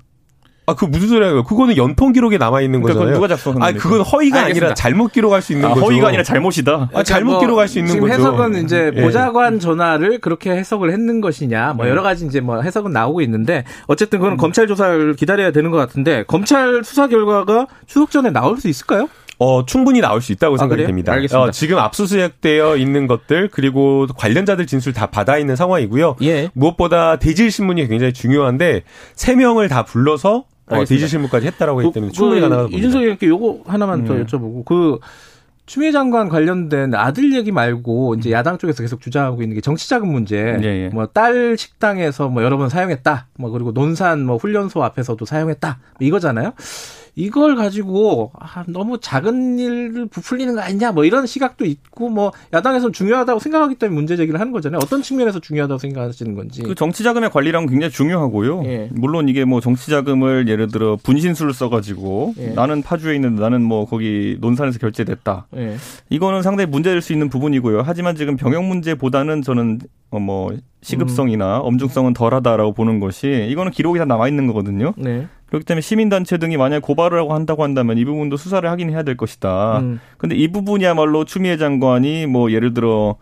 아, 그 무슨 소리예요? 그거는 연통 기록에 남아 있는 그러니까 거잖아요. 누가 작성한? 아, 그건 허위가 알겠습니다. 아니라 잘못 기록할 수 있는 아, 거죠. 허위가 아니라 잘못이다. 아, 잘못 뭐 기록할 수 있는 지금 거죠. 해석은 이제 예. 보좌관 전화를 그렇게 해석을 했는 것이냐, 뭐 네. 여러 가지 이제 뭐 해석은 나오고 있는데 어쨌든 그건 음. 검찰 조사를 기다려야 되는 것 같은데 검찰 수사 결과가 추석 전에 나올 수 있을까요? 어, 충분히 나올 수 있다고 아, 생각이 됩니다. 알겠습니다. 어, 지금 압수수색되어 있는 것들 그리고 관련자들 진술 다 받아 있는 상황이고요. 예. 무엇보다 대질 신문이 굉장히 중요한데 세 명을 다 불러서 어, 대지 실무까지 했다라고 했기 때문에 그, 충분히 그, 가능하다. 이준석 의원께 요거 하나만 더 음. 여쭤보고 그 추미애 장관 관련된 아들 얘기 말고 이제 야당 쪽에서 계속 주장하고 있는 게 정치자금 문제. 예, 예. 뭐딸 식당에서 뭐 여러 번 사용했다. 뭐 그리고 논산 뭐 훈련소 앞에서도 사용했다. 뭐 이거잖아요. 이걸 가지고 아, 너무 작은 일을 부풀리는 거 아니냐 뭐 이런 시각도 있고 뭐 야당에서는 중요하다고 생각하기 때문에 문제 제기를 하는 거잖아요. 어떤 측면에서 중요하다고 생각하시는 건지. 그 정치 자금의 관리랑 굉장히 중요하고요. 예. 물론 이게 뭐 정치 자금을 예를 들어 분신술을 써 가지고 예. 나는 파주에 있는데 나는 뭐 거기 논산에서 결제됐다. 예. 이거는 상당히 문제될 수 있는 부분이고요. 하지만 지금 병역 문제보다는 저는 어뭐 시급성이나 음. 엄중성은 덜하다라고 보는 것이 이거는 기록이 다 남아 있는 거거든요. 네. 그렇기 때문에 시민단체 등이 만약 고발을 하고 한다고 한다면 이 부분도 수사를 하긴 해야 될 것이다. 음. 근데 이 부분이야말로 추미애 장관이 뭐 예를 들어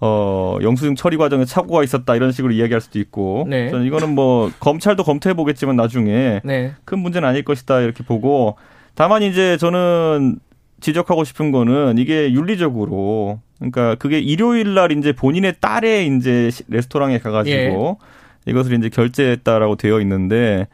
어, 영수증 처리 과정에 착오가 있었다 이런 식으로 이야기할 수도 있고 네. 저는 이거는 뭐 검찰도 검토해 보겠지만 나중에 네. 큰 문제는 아닐 것이다 이렇게 보고 다만 이제 저는 지적하고 싶은 거는 이게 윤리적으로 그러니까 그게 일요일 날 이제 본인의 딸의 이제 레스토랑에 가가지고 예. 이것을 이제 결제했다라고 되어 있는데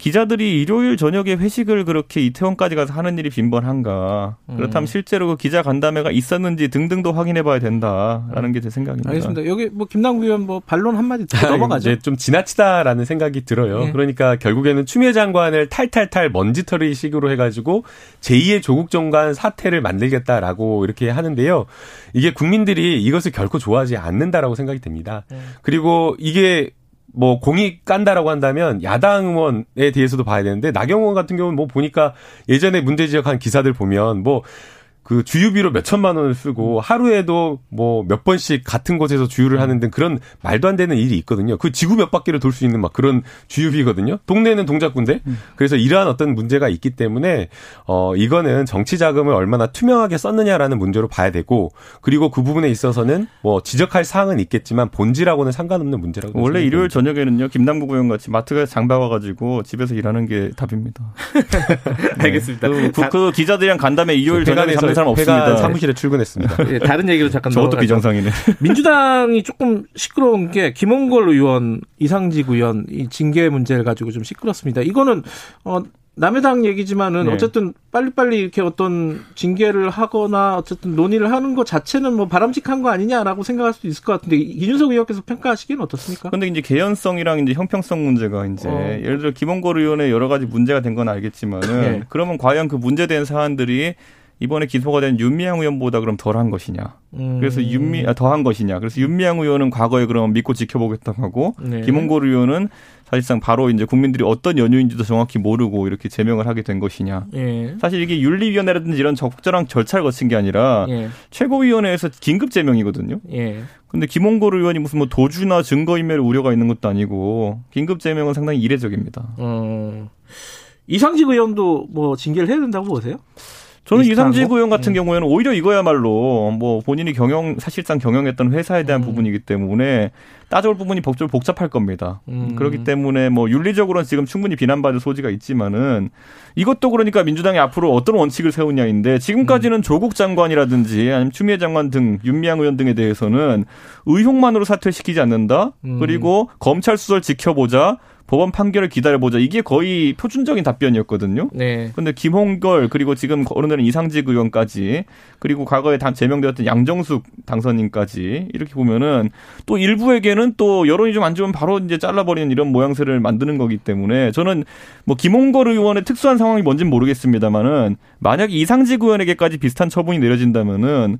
기자들이 일요일 저녁에 회식을 그렇게 이태원까지 가서 하는 일이 빈번한가. 음. 그렇다면 실제로 그 기자 간담회가 있었는지 등등도 확인해 봐야 된다라는 게 제 생각입니다. 알겠습니다. 여기 뭐 김남국 의원 뭐 반론 한마디 더 넘어가죠. 좀 지나치다라는 생각이 들어요. 네. 그러니까 결국에는 추미애 장관을 탈탈탈 먼지털이 식으로 해가지고 제2의 조국 정관 사태를 만들겠다라고 이렇게 하는데요. 이게 국민들이 이것을 결코 좋아하지 않는다라고 생각이 됩니다. 네. 그리고 이게 뭐 공이 깐다라고 한다면 야당 의원에 대해서도 봐야 되는데 나경원 같은 경우는 뭐 보니까 예전에 문제 지적한 기사들 보면 뭐 그 주유비로 몇 천만 원을 쓰고 하루에도 뭐 몇 번씩 같은 곳에서 주유를 하는 등 그런 말도 안 되는 일이 있거든요. 그 지구 몇 바퀴를 돌 수 있는 막 그런 주유비거든요. 동네는 동작군데. 그래서 이러한 어떤 문제가 있기 때문에 어 이거는 정치 자금을 얼마나 투명하게 썼느냐라는 문제로 봐야 되고 그리고 그 부분에 있어서는 뭐 지적할 사항은 있겠지만 본질하고는 상관없는 문제라고 원래 일요일 저녁에는요 김남국 의원 같이 마트가 장봐 와 가지고 집에서 일하는 게 답입니다. 네. 알겠습니다. 그, 그, 그, 기자들이랑 간담회 일요일 저녁에 잡는 사람 없습니다. 사무실에 출근했습니다. 네, 다른 얘기로 잠깐 저것도 비정상이네. 민주당이 조금 시끄러운 게 김원걸 의원, 이상직 의원 이 징계 문제를 가지고 좀 시끄럽습니다. 이거는 어 남의 당 얘기지만은 네. 어쨌든 빨리빨리 이렇게 어떤 징계를 하거나 어쨌든 논의를 하는 것 자체는 뭐 바람직한 거 아니냐라고 생각할 수도 있을 것 같은데 이준석 의원께서 평가하시기는 어떻습니까? 근데 이제 개연성이랑 이제 형평성 문제가 이제 어. 예를 들어 김원걸 의원의 여러 가지 문제가 된 건 알겠지만은 네. 그러면 과연 그 문제된 사안들이 이번에 기소가 된 윤미향 의원보다 그럼 덜한 것이냐. 음. 그래서 윤미 아, 더한 것이냐. 그래서 윤미향 의원은 과거에 그럼 믿고 지켜보겠다고 하고 네. 김원걸 의원은 사실상 바로 이제 국민들이 어떤 연유인지도 정확히 모르고 이렇게 제명을 하게 된 것이냐. 예. 사실 이게 윤리위원회라든지 이런 적절한 절차를 거친 게 아니라 예. 최고위원회에서 긴급 제명이거든요. 예. 근데 김홍걸 의원이 무슨 뭐 도주나 증거인멸 우려가 있는 것도 아니고 긴급 제명은 상당히 이례적입니다. 어. 이상직 의원도 뭐 징계를 해야 된다고 보세요? 저는 이상직 의원 같은 음. 경우에는 오히려 이거야말로 뭐 본인이 경영 사실상 경영했던 회사에 대한 음. 부분이기 때문에 따져볼 부분이 복잡 복잡할 겁니다. 음. 그렇기 때문에 뭐 윤리적으로는 지금 충분히 비난받을 소지가 있지만은 이것도 그러니까 민주당이 앞으로 어떤 원칙을 세우냐인데 지금까지는 음. 조국 장관이라든지 아니면 추미애 장관 등 윤미향 의원 등에 대해서는 의혹만으로 사퇴시키지 않는다. 음. 그리고 검찰 수사를 지켜보자. 법원 판결을 기다려보자. 이게 거의 표준적인 답변이었거든요. 네. 근데 김홍걸 그리고 지금 거론되는 이상직 의원까지 그리고 과거에 당 제명되었던 양정숙 당선인까지 이렇게 보면은 또 일부에게는 또 여론이 좀 안 좋으면 바로 이제 잘라버리는 이런 모양새를 만드는 거기 때문에 저는 뭐 김홍걸 의원의 특수한 상황이 뭔지는 모르겠습니다만은 만약 이상직 의원에게까지 비슷한 처분이 내려진다면은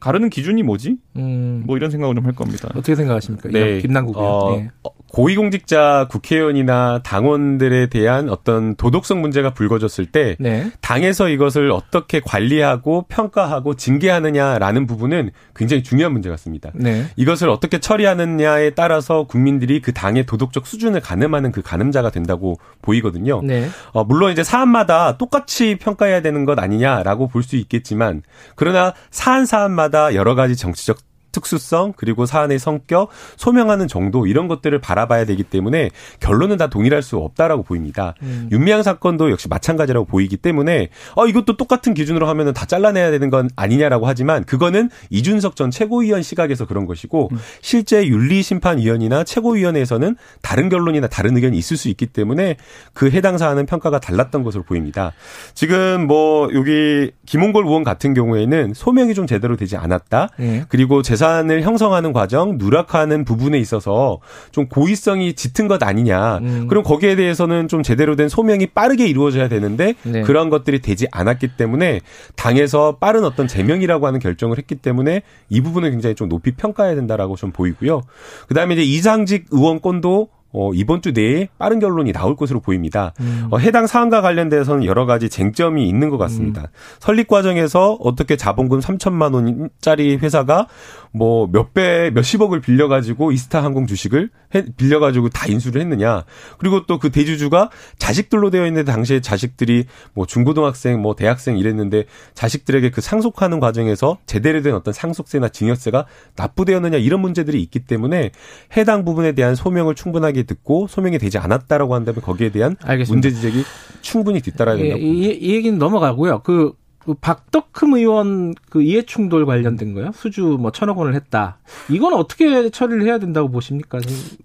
가르는 기준이 뭐지? 음. 뭐 이런 생각을 좀 할 겁니다. 어떻게 생각하십니까? 네. 김남국 의원. 어, 네. 고위공직자 국회의원이나 당원들에 대한 어떤 도덕성 문제가 불거졌을 때 네. 당에서 이것을 어떻게 관리하고 평가하고 징계하느냐라는 부분은 굉장히 중요한 문제 같습니다. 네. 이것을 어떻게 처리하느냐에 따라서 국민들이 그 당의 도덕적 수준을 가늠하는 그 가늠자가 된다고 보이거든요. 네. 어, 물론 이제 사안마다 똑같이 평가해야 되는 것 아니냐라고 볼 수 있겠지만 그러나 사안 사안마다 여러 가지 정치적 특수성 그리고 사안의 성격 소명하는 정도 이런 것들을 바라봐야 되기 때문에 결론은 다 동일할 수 없다라고 보입니다. 음. 윤미향 사건도 역시 마찬가지라고 보이기 때문에 어 이것도 똑같은 기준으로 하면은 다 잘라내야 되는 건 아니냐라고 하지만 그거는 이준석 전 최고위원 시각에서 그런 것이고 음. 실제 윤리심판위원이나 최고위원회에서는 다른 결론이나 다른 의견이 있을 수 있기 때문에 그 해당 사안은 평가가 달랐던 것으로 보입니다. 지금 뭐 여기 김홍걸 의원 같은 경우에는 소명이 좀 제대로 되지 않았다. 네. 그리고 재 재산을 형성하는 과정, 누락하는 부분에 있어서 좀 고의성이 짙은 것 아니냐. 음. 그럼 거기에 대해서는 좀 제대로 된 소명이 빠르게 이루어져야 되는데 네. 그런 것들이 되지 않았기 때문에 당에서 빠른 어떤 제명이라고 하는 결정을 했기 때문에 이 부분을 굉장히 좀 높이 평가해야 된다라고 좀 보이고요. 그다음에 이제 이상직 의원권도 어, 이번 주 내에 빠른 결론이 나올 것으로 보입니다. 음. 어, 해당 사안과 관련돼서는 여러 가지 쟁점이 있는 것 같습니다. 음. 설립 과정에서 어떻게 자본금 3천만 원짜리 회사가 뭐 몇 배, 몇십억을 빌려가지고 이스타 항공 주식을 해, 빌려가지고 다 인수를 했느냐. 그리고 또 그 대주주가 자식들로 되어 있는데 당시에 자식들이 뭐 중고등학생, 뭐 대학생 이랬는데 자식들에게 그 상속하는 과정에서 제대로 된 어떤 상속세나 증여세가 납부되었느냐 이런 문제들이 있기 때문에 해당 부분에 대한 소명을 충분하게 듣고 소명이 되지 않았다라고 한다면 거기에 대한 알겠습니다. 문제 지적이 충분히 뒤따라야 된다고. 이, 이, 이 얘기는 넘어가고요. 그 그 박덕흠 의원 그 이해충돌 관련된 거요? 수주 뭐 천억 원을 했다. 이건 어떻게 처리를 해야 된다고 보십니까?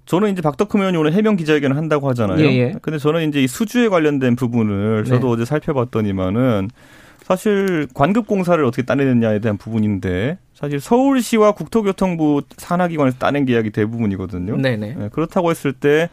저는 이제 박덕흠 의원이 오늘 해명 기자회견을 한다고 하잖아요. 예, 예. 근데 저는 이제 이 수주에 관련된 부분을 저도 네. 어제 살펴봤더니만은 사실 관급 공사를 어떻게 따내느냐에 대한 부분인데 사실 서울시와 국토교통부 산하기관에서 따낸 계약이 대부분이거든요. 네네. 네, 그렇다고 했을 때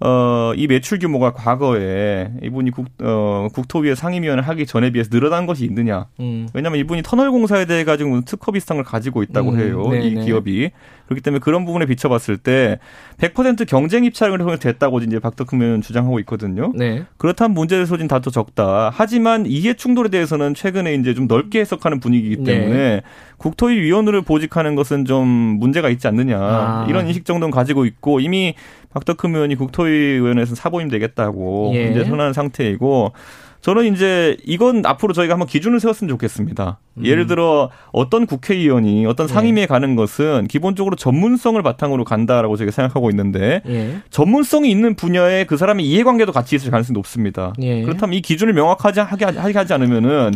어, 이 매출 규모가 과거에 이분이 국, 어, 국토위의 상임위원을 하기 전에 비해서 늘어난 것이 있느냐. 음. 왜냐하면 이분이 터널 공사에 대해 가지고 특허 비슷한 걸 가지고 있다고 음. 해요. 네네. 이 네. 기업이. 그렇기 때문에 그런 부분에 비춰봤을 때 100% 경쟁 입찰을 통해서 됐다고 이제 박덕흠 의원 주장하고 있거든요. 네. 그렇다면 문제 소진 다소 적다. 하지만 이해 충돌에 대해서는 최근에 이제 좀 넓게 해석하는 분위기이기 네. 때문에 네. 국토위 위원으로 보직하는 것은 좀 문제가 있지 않느냐. 아. 이런 인식 정도는 가지고 있고 이미 박덕흠 의원이 국토위 의원에서 사보임 되겠다고 예. 이제 선언한 상태이고 저는 이제 이건 앞으로 저희가 한번 기준을 세웠으면 좋겠습니다. 음. 예를 들어 어떤 국회의원이 어떤 네. 상임위에 예. 가는 것은 기본적으로 전문성을 바탕으로 간다라고 제가 생각하고 있는데 예. 전문성이 있는 분야에 그 사람의 이해관계도 같이 있을 가능성이 높습니다. 예. 그렇다면 이 기준을 명확하게 하게 하지 않으면은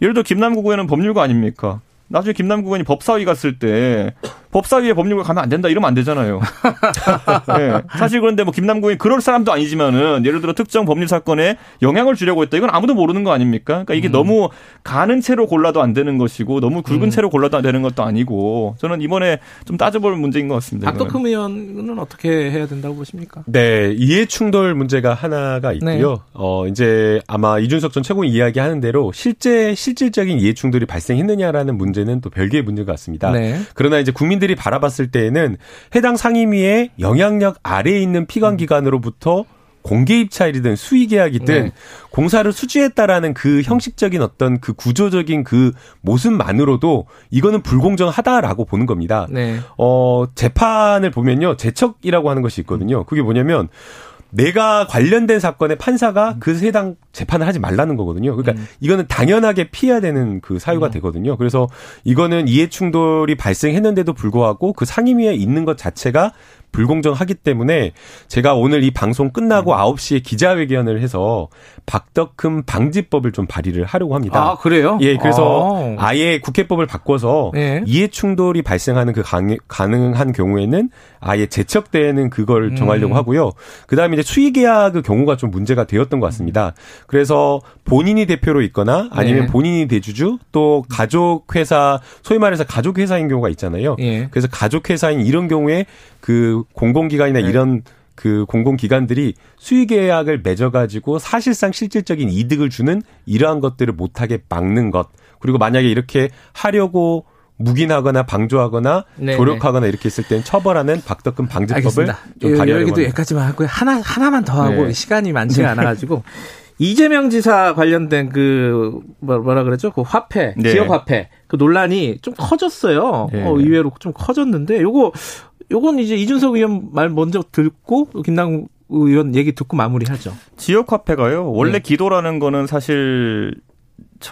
예를 들어 김남국 의원은 법률가 아닙니까? 나중에 김남국 의원이 법사위 갔을 때 법사위에 법률가 가면 안 된다 이러면 안 되잖아요. 네. 사실 그런데 뭐 김남국이 그럴 사람도 아니지만은 예를 들어 특정 법률 사건에 영향을 주려고 했다. 이건 아무도 모르는 거 아닙니까? 그러니까 이게 음. 너무 가는 채로 골라도 안 되는 것이고 너무 굵은 음. 채로 골라도 안 되는 것도 아니고 저는 이번에 좀 따져볼 문제인 것 같습니다. 박덕흠 의원은 어떻게 해야 된다고 보십니까? 네, 이해 충돌 문제가 하나가 있고요. 네. 어 이제 아마 이준석 전 최고위 이야기하는 대로 실제 실질적인 이해 충돌이 발생했느냐라는 문제는 또 별개의 문제 같습니다. 네. 그러나 이제 국민 국민들이 바라봤을 때에는 해당 상임위의 영향력 아래에 있는 피감기관으로부터 공개 입찰이든 수의 계약이든 네. 공사를 수주했다라는 그 형식적인 어떤 그 구조적인 그 모습만으로도 이거는 불공정하다라고 보는 겁니다. 네. 어 재판을 보면요 재척이라고 하는 것이 있거든요. 그게 뭐냐면 내가 관련된 사건의 판사가 그 해당 재판을 하지 말라는 거거든요. 그러니까 음. 이거는 당연하게 피해야 되는 그 사유가 음. 되거든요. 그래서 이거는 이해 충돌이 발생했는데도 불구하고 그 상임위에 있는 것 자체가 불공정하기 때문에 제가 오늘 이 방송 끝나고 음. 9시에 기자회견을 해서 박덕흠 방지법을 좀 발의를 하려고 합니다. 아, 그래요? 예, 그래서 아. 예 국회법을 바꿔서 네. 이해 충돌이 발생하는 그 가능한 경우에는 아예 제척되는 그걸 음. 정하려고 하고요. 그다음에 이제 수의 계약의 경우가 좀 문제가 되었던 것 같습니다. 그래서 본인이 대표로 있거나 아니면 네. 본인이 대주주 또 가족 회사 소위 말해서 가족 회사인 경우가 있잖아요. 예. 그래서 가족 회사인 이런 경우에 그 공공기관이나 네. 이런 그 공공기관들이 수의 계약을 맺어가지고 사실상 실질적인 이득을 주는 이러한 것들을 못하게 막는 것. 그리고 만약에 이렇게 하려고 묵인하거나 방조하거나 네 조력하거나 이렇게 했을 땐 처벌하는 박덕금 방지법을 알겠습니다. 좀 발의하려고 여기도 여기까지만 하고요. 하나 하나만 더 하고 네. 시간이 많지가 네. 않아가지고 이재명 지사 관련된 그 뭐, 뭐라 그러죠? 그 화폐, 네. 지역 화폐 그 논란이 좀 커졌어요. 네. 어, 의외로 좀 커졌는데 요거 요건 이제 이준석 의원 말 먼저 듣고 김남 의원 얘기 듣고 마무리하죠. 지역 화폐가요. 원래 네. 기도라는 거는 사실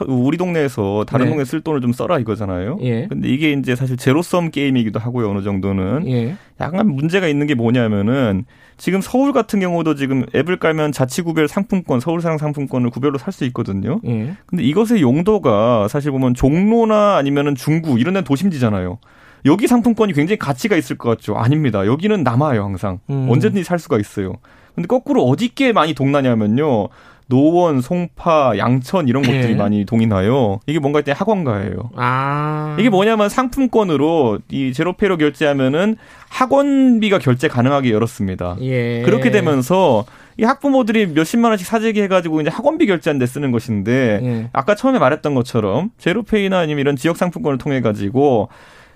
우리 동네에서 다른 네. 동네 쓸 돈을 좀 써라 이거잖아요. 예. 근데 이게 이제 사실 제로섬 게임이기도 하고요. 어느 정도는. 예. 약간 문제가 있는 게 뭐냐면은 지금 서울 같은 경우도 지금 앱을 깔면 자치구별 상품권, 서울사랑 상품권을 구별로 살 수 있거든요. 예. 근데 이것의 용도가 사실 보면 종로나 아니면은 중구 이런 데는 도심지잖아요. 여기 상품권이 굉장히 가치가 있을 것 같죠. 아닙니다. 여기는 남아요, 항상. 음. 언제든지 살 수가 있어요. 근데 거꾸로 어디께 많이 동나냐면요. 노원, 송파, 양천 이런 곳들이 예. 많이 동이나요. 이게 뭔가 때 학원가예요. 아. 이게 뭐냐면 상품권으로 이 제로페이로 결제하면은 학원비가 결제 가능하게 열었습니다. 예. 그렇게 되면서 이 학부모들이 몇십만 원씩 사재기 해가지고 이제 학원비 결제한 데 쓰는 것인데 예. 아까 처음에 말했던 것처럼 제로페이나 아니면 이런 지역 상품권을 통해 가지고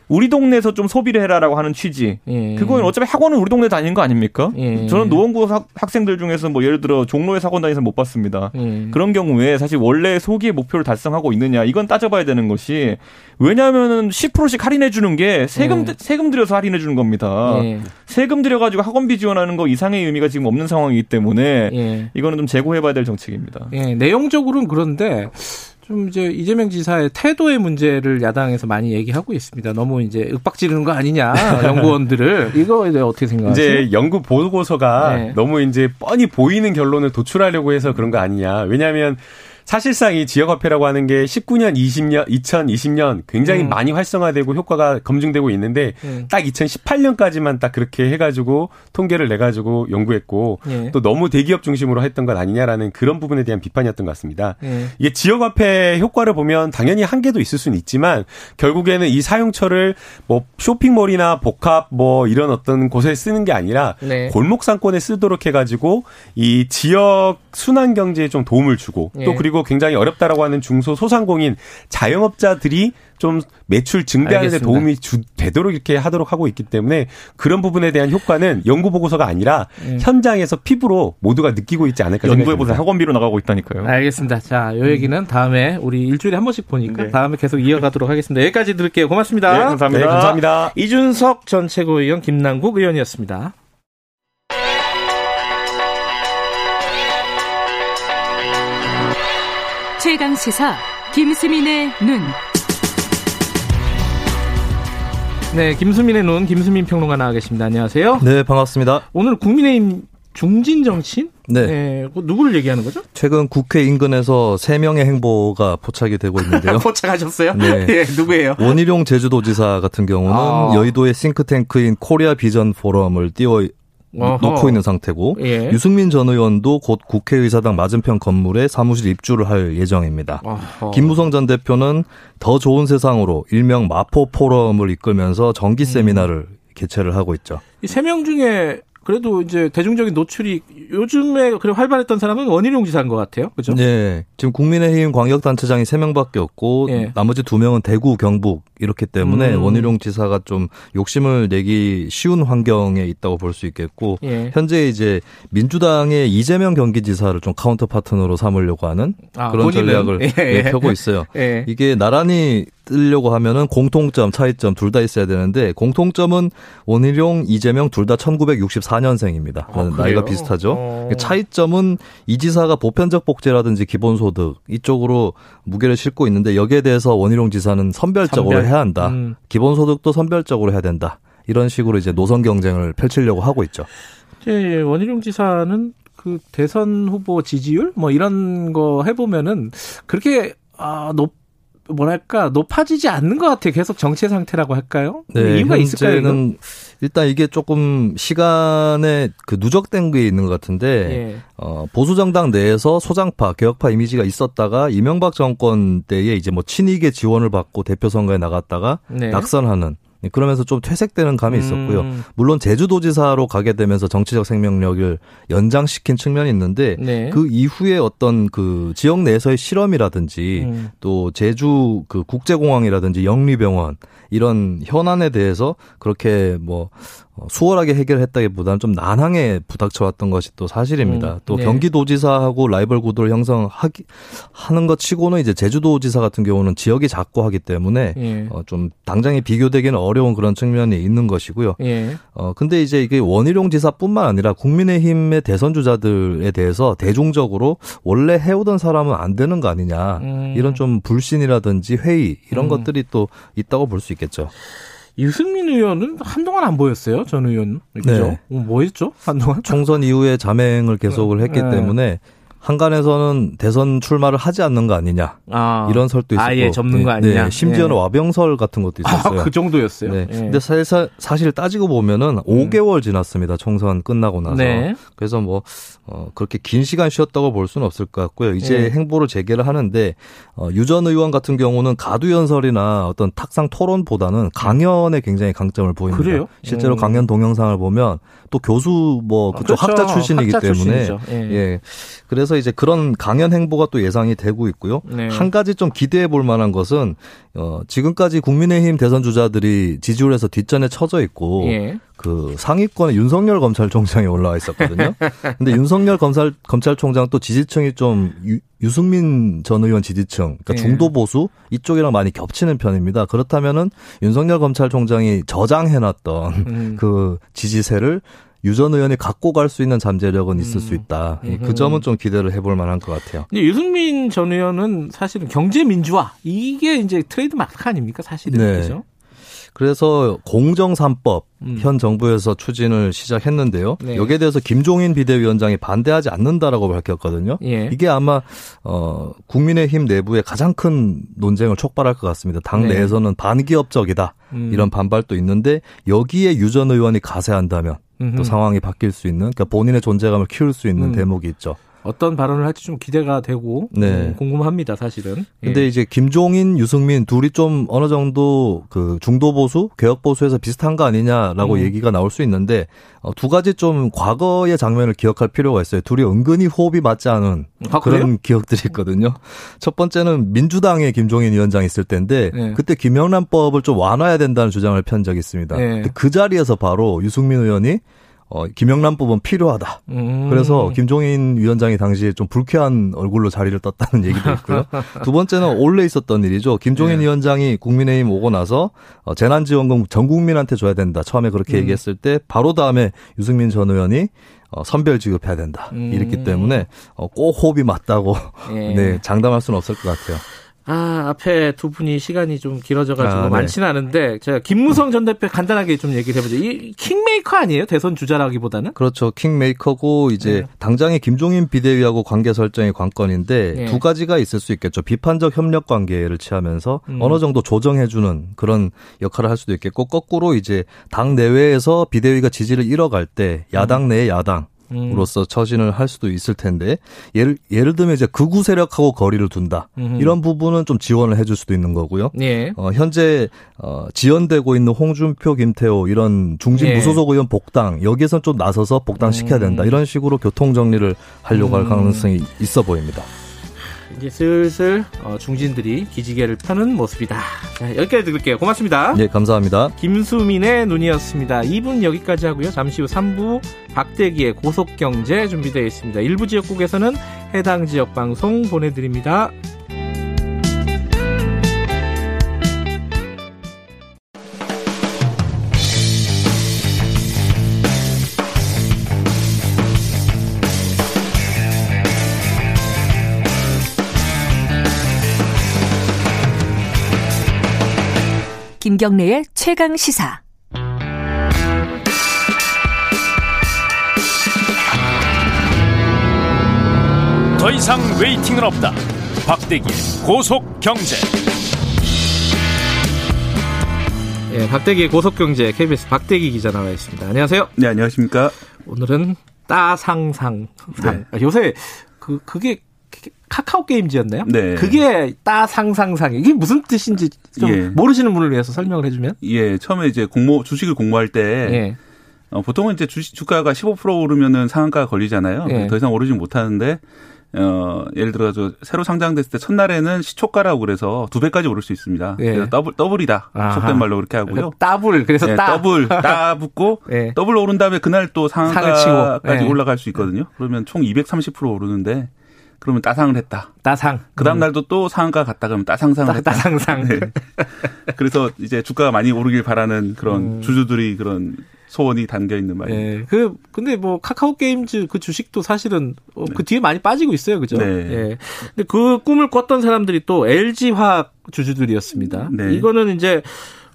우리 동네에서 좀 소비를 해라라고 하는 취지. 예. 그건 어차피 학원은 우리 동네 다니는 거 아닙니까? 예. 저는 노원구 학, 생들 중에서 뭐 예를 들어 종로에 학원 다니서 못 봤습니다. 예. 그런 경우에 사실 원래 소기의 목표를 달성하고 있느냐 이건 따져봐야 되는 것이 왜냐하면은 10%씩 할인해 주는 게 세금 예. 세금 들여서 할인해 주는 겁니다. 예. 세금 들여 가지고 학원비 지원하는 거 이상의 의미가 지금 없는 상황이기 때문에 예. 이거는 좀 재고해봐야 될 정책입니다. 내용적으로는 그런데. 좀 이제 이재명 지사의 태도의 문제를 야당에서 많이 얘기하고 있습니다. 너무 이제 윽박지르는 거 아니냐 연구원들을 이거에 대해 어떻게 생각하세요? 이제 연구 보고서가 네. 너무 이제 뻔히 보이는 결론을 도출하려고 해서 그런 거 아니냐. 왜냐하면 사실상 이 지역 화폐라고 하는 게 19년, 20년, 2020년 굉장히 음. 많이 활성화되고 효과가 검증되고 있는데 음. 딱 2018년까지만 딱 그렇게 해가지고 통계를 내가지고 연구했고 예. 또 너무 대기업 중심으로 했던 것 아니냐라는 그런 부분에 대한 비판이었던 것 같습니다. 예. 이게 지역 화폐 효과를 보면 당연히 한계도 있을 수는 있지만 결국에는 이 사용처를 뭐 쇼핑몰이나 복합 뭐 이런 어떤 곳에 쓰는 게 아니라 네. 골목 상권에 쓰도록 해가지고 이 지역 순환 경제에 좀 도움을 주고 예. 또 그리고 굉장히 어렵다라고 하는 중소 소상공인 자영업자들이 좀 매출 증대하는 데 도움이 주, 되도록 이렇게 하도록 하고 있기 때문에 그런 부분에 대한 효과는 연구 보고서가 아니라 음. 현장에서 피부로 모두가 느끼고 있지 않을까 연구해 보세요. 학원비로 나가고 있다니까요. 알겠습니다. 자, 요 얘기는 다음에 우리 일주일에 한 번씩 보니까 네. 다음에 계속 이어가도록 하겠습니다. 여기까지 들을게요. 고맙습니다. 네, 감사합니다. 네, 감사합니다. 이준석 전 최고위원 김남국 의원이었습니다. 최강 시사 김수민의 눈. 네, 김수민의 눈 김수민 평론가 나와 계십니다. 안녕하세요. 네, 반갑습니다. 오늘 국민의힘 중진 정치인? 네. 네. 누구를 얘기하는 거죠? 최근 국회 인근에서 3명의 행보가 포착이 되고 있는데요. 포착하셨어요? 네. 예, 누구예요? 원희룡 제주도지사 같은 경우는 아. 여의도의 싱크탱크인 코리아 비전 포럼을 띄워 어허. 놓고 있는 상태고 예. 유승민 전 의원도 곧 국회의사당 맞은편 건물에 사무실 입주를 할 예정입니다. 어허. 김무성 전 대표는 더 좋은 세상으로 일명 마포 포럼을 이끌면서 정기 음. 세미나를 음. 개최를 하고 있죠. 이 세 명 중에 그래도 이제 대중적인 노출이 요즘에 그래 활발했던 사람은 원희룡 지사인 것 같아요. 그죠? 네. 지금 국민의힘 광역단체장이 3명밖에 없고 예. 나머지 2명은 대구, 경북 이렇기 때문에 음. 원희룡 지사가 좀 욕심을 내기 쉬운 환경에 있다고 볼 수 있겠고 예. 현재 이제 민주당의 이재명 경기지사를 좀 카운터 파트너로 삼으려고 하는 아, 그런 본인은? 전략을 예. 예. 펴고 있어요. 예. 이게 나란히 뜨려고 하면은 공통점, 차이점 둘 다 있어야 되는데 공통점은 원희룡, 이재명 둘 다 1964년생입니다. 아, 나이가 비슷하죠. 어. 차이점은 이 지사가 보편적 복지라든지 기본소득 이쪽으로 무게를 싣고 있는데 여기에 대해서 원희룡 지사는 선별적으로 선별. 해야 한다. 음. 기본소득도 선별적으로 해야 된다. 이런 식으로 이제 노선 경쟁을 펼치려고 하고 있죠. 예, 원희룡 지사는 그 대선 후보 지지율 뭐 이런 거 해보면은 그렇게 아, 높 뭐랄까 높아지지 않는 것 같아요. 계속 정체 상태라고 할까요? 네, 이유가 있을까요? 는 일단 이게 조금 시간에 그 누적된 게 있는 것 같은데 예. 어, 보수 정당 내에서 소장파, 개혁파 이미지가 있었다가 이명박 정권 때에 이제 뭐 친이계 지원을 받고 대표 선거에 나갔다가 네. 낙선하는 예, 그러면서 좀 퇴색되는 감이 있었고요. 음. 물론 제주도지사로 가게 되면서 정치적 생명력을 연장시킨 측면이 있는데 네. 그 이후에 어떤 그 지역 내에서의 실험이라든지 음. 또 제주 그 국제공항이라든지 영리병원 이런 현안에 대해서 그렇게 뭐 어, 수월하게 해결했다기보다는 좀 난항에 부닥쳐왔던 것이 또 사실입니다. 음, 또 네. 경기도지사하고 라이벌 구도를 형성하기 하는 것 치고는 이제 제주도지사 같은 경우는 지역이 작고 하기 때문에 예. 어, 좀 당장에 비교되기는 어려운 그런 측면이 있는 것이고요. 예. 어 근데 이제 이게 원희룡 지사뿐만 아니라 국민의힘의 대선 주자들에 대해서 대중적으로 원래 해오던 사람은 안 되는 거 아니냐 음. 이런 좀 불신이라든지 회의 이런 음. 것들이 또 있다고 볼 수 있겠죠. 유승민 의원은 한동안 안 보였어요. 전 의원. 그죠? 네. 어, 뭐 했죠? 한동안? 총선 이후에 자맹을 계속을 했기 네. 때문에 한간에서는 대선 출마를 하지 않는 거 아니냐 아, 이런 설도 있었고 아 예 접는 거 아니냐 네, 심지어는 예. 와병설 같은 것도 아, 있었어요. 아, 그 정도였어요. 네. 예. 근데 사실, 사실 따지고 보면은 음. 5개월 지났습니다. 총선 끝나고 나서 네. 그래서 뭐 어, 그렇게 긴 시간 쉬었다고 볼 수는 없을 것 같고요. 이제 예. 행보를 재개를 하는데 어, 유전 의원 같은 경우는 가두 연설이나 어떤 탁상 토론보다는 강연에 굉장히 강점을 보입니다. 그래요? 실제로 음. 강연 동영상을 보면 또 교수 뭐 아, 그쪽 아, 그렇죠. 학자 출신이기 학자 때문에 예. 예. 그래서 이제 그런 강연 행보가 또 예상이 되고 있고요. 네. 한 가지 좀 기대해 볼 만한 것은 어 지금까지 국민의힘 대선 주자들이 지지율에서 뒷전에 쳐져 있고 예. 그 상위권에 윤석열 검찰총장이 올라와 있었거든요. 근데 윤석열 검찰 검찰총장 또 지지층이 좀 유, 유승민 전 의원 지지층, 그러니까 예. 중도 보수 이쪽이랑 많이 겹치는 편입니다. 그렇다면은 윤석열 검찰총장이 저장해놨던 음. 그 지지세를 유전 의원이 갖고 갈 수 있는 잠재력은 있을 음. 수 있다. 음. 그 점은 좀 기대를 해볼 만한 것 같아요. 유승민 전 의원은 사실은 경제 민주화 이게 이제 트레이드 마크 아닙니까 사실은 네. 그죠? 그래서 공정삼법 음. 현 정부에서 추진을 시작했는데요. 네. 여기에 대해서 김종인 비대위원장이 반대하지 않는다라고 밝혔거든요. 예. 이게 아마 어 국민의힘 내부에 가장 큰 논쟁을 촉발할 것 같습니다. 당 네. 내에서는 반기업적이다 음. 이런 반발도 있는데 여기에 유 전 의원이 가세한다면 음흠. 또 상황이 바뀔 수 있는 그러니까 본인의 존재감을 키울 수 있는 음. 대목이 있죠. 어떤 발언을 할지 좀 기대가 되고 네. 음, 궁금합니다, 사실은. 근데 예. 이제 김종인, 유승민 둘이 좀 어느 정도 그 중도 보수, 개혁 보수에서 비슷한 거 아니냐라고 음. 얘기가 나올 수 있는데 어, 두 가지 좀 과거의 장면을 기억할 필요가 있어요. 둘이 은근히 호흡이 맞지 않은 아, 그런 기억들이 있거든요. 첫 번째는 민주당의 김종인 위원장 있을 때인데 네. 그때 김영란법을 좀 완화해야 된다는 주장을 편 적이 있습니다. 네. 그 자리에서 바로 유승민 의원이 어, 김영란법은 필요하다. 음. 그래서 김종인 위원장이 당시에 좀 불쾌한 얼굴로 자리를 떴다는 얘기도 있고요. 두 번째는 원래 있었던 일이죠. 김종인 네. 위원장이 국민의힘 오고 나서 어, 재난지원금 전 국민한테 줘야 된다. 처음에 그렇게 음. 얘기했을 때 바로 다음에 유승민 전 의원이 어, 선별 지급해야 된다. 음. 이랬기 때문에 어, 꼭 호흡이 맞다고 예. 네, 장담할 수는 없을 것 같아요. 아, 앞에 두 분이 시간이 좀 길어져가지고 아, 네. 많지는 않은데, 제가 김무성 전 대표 간단하게 좀 얘기를 해보죠. 이 킹메이커 아니에요? 대선 주자라기보다는? 그렇죠. 킹메이커고, 이제 네. 당장의 김종인 비대위하고 관계 설정이 관건인데, 네. 두 가지가 있을 수 있겠죠. 비판적 협력 관계를 취하면서 음. 어느 정도 조정해주는 그런 역할을 할 수도 있겠고, 거꾸로 이제 당 내외에서 비대위가 지지를 잃어갈 때, 야당 내의 야당, 으로서 처신을 할 수도 있을 텐데 예를 예를 들면 이제 극우 세력하고 거리를 둔다 음 이런 부분은 좀 지원을 해줄 수도 있는 거고요. 예. 어, 현재 어, 지연되고 있는 홍준표, 김태호 이런 중진 예. 무소속 의원 복당 여기에선 좀 나서서 복당 시켜야 된다 음. 이런 식으로 교통 정리를 하려고 음. 할 가능성이 있어 보입니다. 이제 슬슬 어, 중진들이 기지개를 펴는 모습이다. 자, 여기까지 들을게요. 고맙습니다. 네, 감사합니다. 김수민의 눈이었습니다. 2분 여기까지 하고요. 잠시 후 3부 박대기의 고속경제 준비되어 있습니다. 일부 지역국에서는 해당 지역 방송 보내드립니다. 김경래의 최강 시사. 더 이상 웨이팅은 없다. 박대기 고속 경제. 예, 박대기의 고속 경제 KBS 박대기 기자 나와 있습니다. 안녕하세요. 네, 안녕하십니까. 오늘은 따상상. 네. 요새 그 그게 카카오 게임즈였나요? 네. 그게 따상상상 이게 무슨 뜻인지 좀 예. 모르시는 분을 위해서 설명을 해주면. 예, 처음에 이제 공모 주식을 공모할 때 예. 어, 보통은 이제 주식 주가가 15% 오르면은 상한가 걸리잖아요. 예. 더 이상 오르지 못하는데 어, 예를 들어서 새로 상장됐을 때 첫날에는 시초가라고 그래서 두 배까지 오를 수 있습니다. 예. 그래서 더블 더블이다. 속된 말로 그렇게 하고요. 더블 그래서 예, 따. 더블 따 붙고 예. 더블 오른 다음에 그날 또 상한가까지 예. 올라갈 수 있거든요. 그러면 총 230% 오르는데 그러면 따상을 했다. 따상. 그 다음 음. 날도 또 상한가 갔다 그러면 따상상을 따, 했다. 따상상. 네. 그래서 이제 주가가 많이 오르길 바라는 그런 음. 주주들이 그런 소원이 담겨 있는 말이에요. 네. 그 근데 뭐 카카오 게임즈 그 주식도 사실은 어, 그 네. 뒤에 많이 빠지고 있어요, 그죠? 네. 예. 근데 그 꿈을 꿨던 사람들이 또 LG 화학 주주들이었습니다. 네. 이거는 이제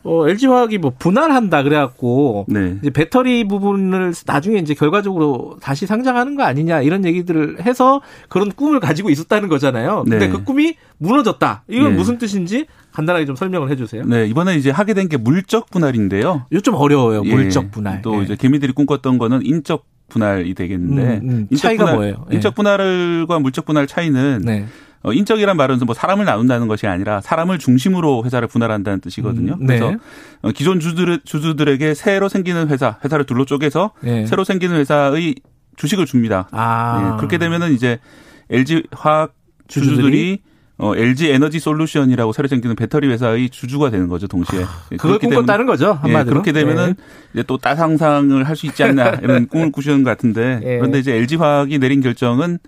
어, LG화학이 뭐 분할한다 그래갖고 네. 이제 배터리 부분을 나중에 이제 결과적으로 다시 상장하는 거 아니냐 이런 얘기들을 해서 그런 꿈을 가지고 있었다는 거잖아요. 근데 네. 그 꿈이 무너졌다. 이건 네. 무슨 뜻인지 간단하게 좀 설명을 해주세요. 네 이번에 이제 하게 된 게 물적 분할인데요. 이거 좀 어려워요. 예. 물적 분할. 또 예. 이제 개미들이 꿈꿨던 거는 인적 분할이 되겠는데 음, 음. 인적 차이가 분할, 뭐예요? 예. 인적 분할과 물적 분할 차이는 네. 어, 인적이란 말은 뭐 사람을 나눈다는 것이 아니라 사람을 중심으로 회사를 분할한다는 뜻이거든요. 음, 네. 그래서 어, 기존 주주들, 주주들에게 새로 생기는 회사, 회사를 둘로 쪼개서 네. 새로 생기는 회사의 주식을 줍니다. 아. 네, 그렇게 되면은 이제 LG 화학 주주들이, 주주들이 어, LG 에너지 솔루션이라고 새로 생기는 배터리 회사의 주주가 되는 거죠, 동시에. 아, 예, 그걸 꿈꿨다는 거죠, 예, 한마디로. 예, 그렇게 되면은 네. 이제 또 따상상을 할 수 있지 않나 이런 꿈을 꾸시는 것 같은데 네. 그런데 이제 LG 화학이 내린 결정은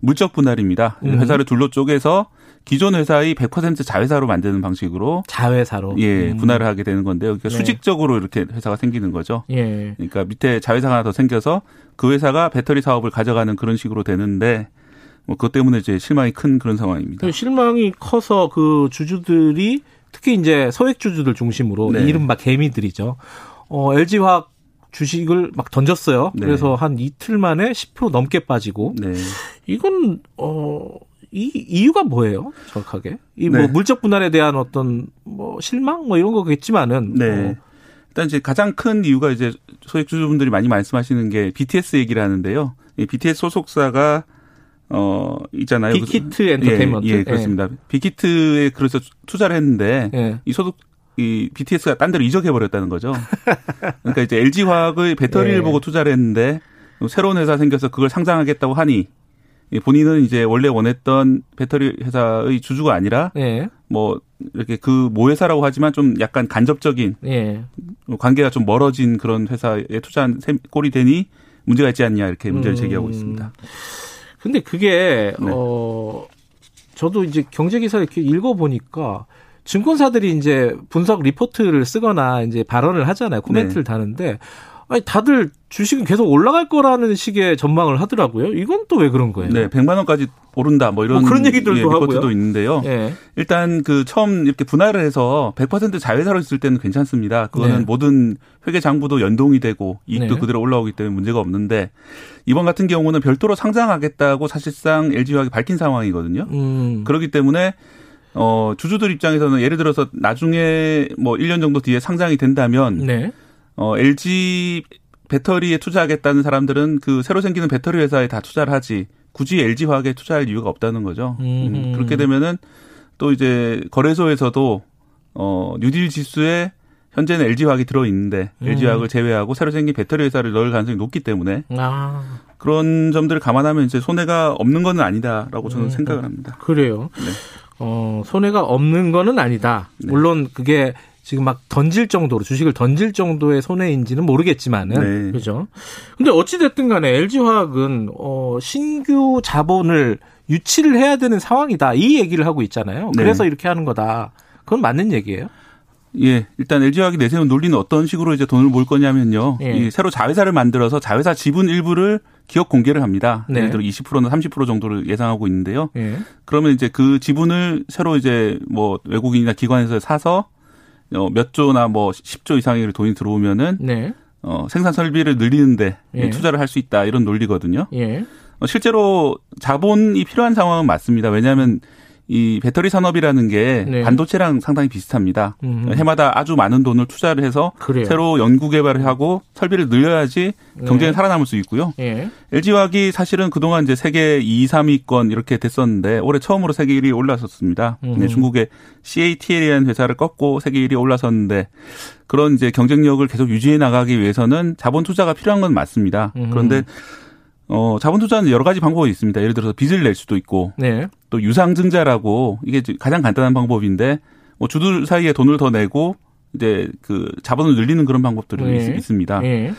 물적 분할입니다. 음. 회사를 둘로 쪼개서 기존 회사의 100% 자회사로 만드는 방식으로 자회사로 예 음. 분할을 하게 되는 건데요. 그러니까 네. 수직적으로 이렇게 회사가 생기는 거죠. 예. 그러니까 밑에 자회사가 하나 더 생겨서 그 회사가 배터리 사업을 가져가는 그런 식으로 되는데 뭐 그것 때문에 이제 실망이 큰 그런 상황입니다. 실망이 커서 그 주주들이 특히 이제 소액 주주들 중심으로 네. 이른바 개미들이죠. 어, LG화학 주식을 막 던졌어요. 네. 그래서 한 이틀 만에 10% 넘게 빠지고. 네. 이건 어. 이 이유가 뭐예요? 정확하게 이뭐 네. 물적 분할에 대한 어떤 뭐 실망 뭐 이런 거겠지만은 네. 어. 일단 이제 가장 큰 이유가 이제 소액 주주분들이 많이 말씀하시는 게 BTS 얘기를 하는데요. 이 BTS 소속사가 어 있잖아요. 빅히트 엔터테인먼트. 예, 예 그렇습니다. 예. 빅히트에 그래서 투자를 했는데 예. 이 소속 이 BTS가 딴 데로 이적해 버렸다는 거죠. 그러니까 이제 LG 화학의 배터리를 예. 보고 투자를 했는데 새로운 회사 생겨서 그걸 상장하겠다고 하니 본인은 이제 원래 원했던 배터리 회사의 주주가 아니라 예. 뭐 이렇게 그 모회사라고 하지만 좀 약간 간접적인 예. 관계가 좀 멀어진 그런 회사에 투자한 꼴이 되니 문제가 있지 않냐 이렇게 문제를 음. 제기하고 있습니다. 근데 그게 네. 어 저도 이제 경제 기사 이렇게 읽어 보니까 증권사들이 이제 분석 리포트를 쓰거나 이제 발언을 하잖아요. 코멘트를 네. 다는데 아니 다들 주식은 계속 올라갈 거라는 식의 전망을 하더라고요. 이건 또 왜 그런 거예요? 네, 100만 원까지 오른다 뭐 이런 뭐 그런 얘기들도 예, 리포트도. 있는데요. 네. 일단 그 처음 이렇게 분할을 해서 100% 자회사로 있을 때는 괜찮습니다. 그거는 네. 모든 회계 장부도 연동이 되고 이익도 네. 그대로 올라오기 때문에 문제가 없는데 이번 같은 경우는 별도로 상장하겠다고 사실상 LG화학이 밝힌 상황이거든요. 음. 그렇기 때문에 어 주주들 입장에서는 예를 들어서 나중에 뭐 1년 정도 뒤에 상장이 된다면 네. 어 LG 배터리에 투자하겠다는 사람들은 그 새로 생기는 배터리 회사에 다 투자를 하지 굳이 LG 화학에 투자할 이유가 없다는 거죠. 음, 그렇게 되면은 또 이제 거래소에서도 어 뉴딜 지수에 현재는 LG 화학이 들어 있는데 음. LG 화학을 제외하고 새로 생긴 배터리 회사를 넣을 가능성이 높기 때문에 아. 그런 점들을 감안하면 이제 손해가 없는 건 아니다라고 저는 음. 생각을 합니다. 그래요. 네. 어, 손해가 없는 거는 아니다. 네. 물론 그게 지금 막 던질 정도로 주식을 던질 정도의 손해인지는 모르겠지만은 네. 그죠. 근데 어찌 됐든 간에 LG 화학은 어 신규 자본을 유치를 해야 되는 상황이다. 이 얘기를 하고 있잖아요. 네. 그래서 이렇게 하는 거다. 그건 맞는 얘기예요? 예, 일단 LG화학이 내세운 논리는 어떤 식으로 이제 돈을 모을 거냐면요. 예. 이 새로 자회사를 만들어서 자회사 지분 일부를 기업 공개를 합니다. 네. 예를 들어 20%나 30% 정도를 예상하고 있는데요. 예. 그러면 이제 그 지분을 새로 이제 뭐 외국인이나 기관에서 사서 어, 몇 조나 뭐 10조 이상의 돈이 들어오면은 네. 어, 생산 설비를 늘리는데 예. 투자를 할 수 있다 이런 논리거든요. 예. 어, 실제로 자본이 필요한 상황은 맞습니다. 왜냐하면 이 배터리 산업이라는 게 네. 반도체랑 상당히 비슷합니다. 음흠. 해마다 아주 많은 돈을 투자를 해서 그래요. 새로 연구 개발을 하고 설비를 늘려야지 경쟁에 네. 살아남을 수 있고요. 네. LG화학이 사실은 그동안 이제 세계 2, 3위권 이렇게 됐었는데 올해 처음으로 세계 1위 올라섰습니다. 네, 중국의 CATL이라는 회사를 꺾고 세계 1위 올라섰는데 그런 이제 경쟁력을 계속 유지해 나가기 위해서는 자본 투자가 필요한 건 맞습니다. 음흠. 그런데 어, 자본 투자는 여러 가지 방법이 있습니다. 예를 들어서 빚을 낼 수도 있고, 네. 또 유상증자라고 이게 가장 간단한 방법인데, 뭐 주들 사이에 돈을 더 내고 이제 그 자본을 늘리는 그런 방법들이 네. 있, 습니다 네.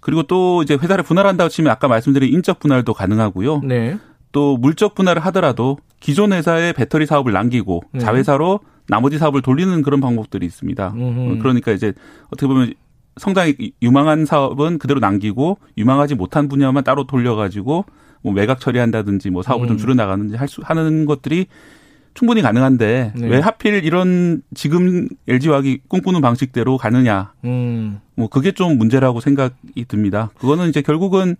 그리고 또 이제 회사를 분할한다고 치면 아까 말씀드린 인적 분할도 가능하고요. 네. 또 물적 분할을 하더라도 기존 회사의 배터리 사업을 남기고 네. 자회사로 나머지 사업을 돌리는 그런 방법들이 있습니다. 음흠. 그러니까 이제 어떻게 보면 성장이 유망한 사업은 그대로 남기고 유망하지 못한 분야만 따로 돌려가지고 뭐 매각 처리한다든지 뭐 사업을 음. 좀 줄여 나가는지 할 수 하는 것들이 충분히 가능한데 네. 왜 하필 이런 지금 LG화학이 꿈꾸는 방식대로 가느냐. 음. 뭐 그게 좀 문제라고 생각이 듭니다. 그거는 이제 결국은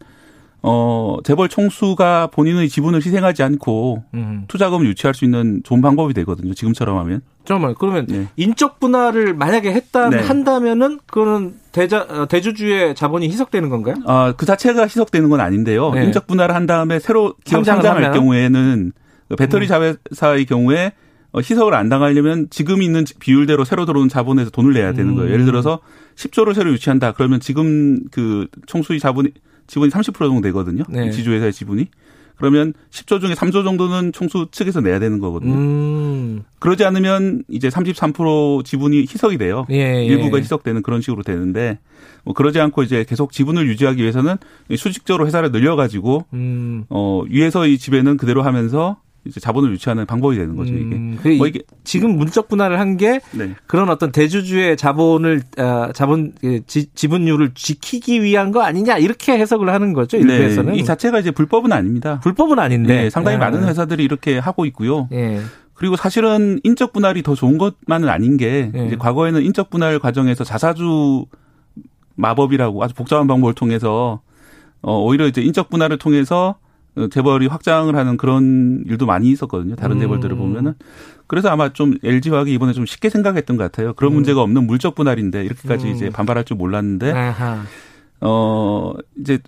어, 재벌 총수가 본인의 지분을 희생하지 않고 음. 투자금을 유치할 수 있는 좋은 방법이 되거든요. 지금처럼 하면. 잠깐만 그러면 네. 인적 분할을 만약에 했다 네. 한다면은 그거는 대자 어, 대주주의 자본이 희석되는 건가요? 아, 그 자체가 희석되는 건 아닌데요. 네. 인적 분할을 한 다음에 새로 기업 상장할 하면? 경우에는 그 배터리 음. 자회사의 경우에 어, 희석을 안 당하려면 지금 있는 비율대로 새로 들어온 자본에서 돈을 내야 되는 거예요. 예를 음. 들어서 10조를 새로 유치한다. 그러면 지금 그 총수의 자본이 지분이 30% 정도 되거든요. 네. 지주회사의 지분이. 그러면 10조 중에 3조 정도는 총수 측에서 내야 되는 거거든요. 음. 그러지 않으면 이제 33% 지분이 희석이 돼요. 예, 예. 일부가 희석되는 그런 식으로 되는데 뭐 그러지 않고 이제 계속 지분을 유지하기 위해서는 수직적으로 회사를 늘려가지고 음. 어 위에서 이 지배는 그대로 하면서 이제 자본을 유치하는 방법이 되는 거죠 이게. 음, 그뭐 이게 지금 문적 분할을 한게 네. 그런 어떤 대주주의 자본을 어, 자본 그 지, 지분율을 지키기 위한 거 아니냐 이렇게 해석을 하는 거죠 일부에서는. 네. 이 자체가 이제 불법은 아닙니다. 불법은 아닌데 네, 상당히 네. 많은 회사들이 이렇게 하고 있고요. 네. 그리고 사실은 인적 분할이 더 좋은 것만은 아닌 게 네. 이제 과거에는 인적 분할 과정에서 자사주 마법이라고 아주 복잡한 방법을 통해서 어 오히려 이제 인적 분할을 통해서 재벌이 확장을 하는 그런 일도 많이 있었거든요. 다른 음. 재벌들을 보면은. 그래서 아마 좀 LG화학이 이번에 좀 쉽게 생각했던 것 같아요. 그런 음. 문제가 없는 물적 분할인데 이렇게까지 음. 이제 반발할 줄 몰랐는데 아하. 어 이제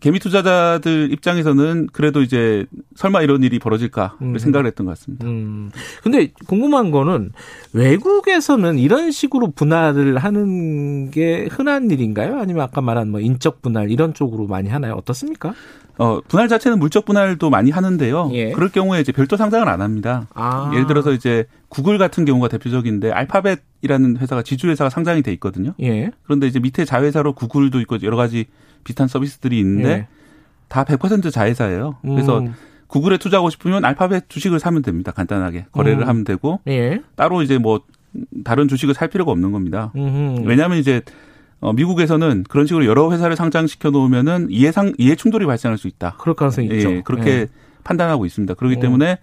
개미 투자자들 입장에서는 그래도 이제 설마 이런 일이 벌어질까 음. 생각을 했던 것 같습니다. 음. 근데 궁금한 거는 외국에서는 이런 식으로 분할을 하는 게 흔한 일인가요? 아니면 아까 말한 뭐 인적 분할 이런 쪽으로 많이 하나요? 어떻습니까? 어, 분할 자체는 물적 분할도 많이 하는데요. 예. 그럴 경우에 이제 별도 상장을 안 합니다. 아. 예를 들어서 이제 구글 같은 경우가 대표적인데 알파벳이라는 회사가 지주 회사가 상장이 돼 있거든요. 예. 그런데 이제 밑에 자회사로 구글도 있고 여러 가지 비슷한 서비스들이 있는데 예. 다 100% 자회사예요. 그래서 음. 구글에 투자하고 싶으면 알파벳 주식을 사면 됩니다. 간단하게 거래를 음. 하면 되고 예. 따로 이제 뭐 다른 주식을 살 필요가 없는 겁니다. 음흠. 왜냐하면 이제 어, 미국에서는 그런 식으로 여러 회사를 상장시켜 놓으면은 이해상 이해 충돌이 발생할 수 있다. 그럴 가능성이 예, 있죠. 그렇게 예. 판단하고 있습니다. 그렇기 음. 때문에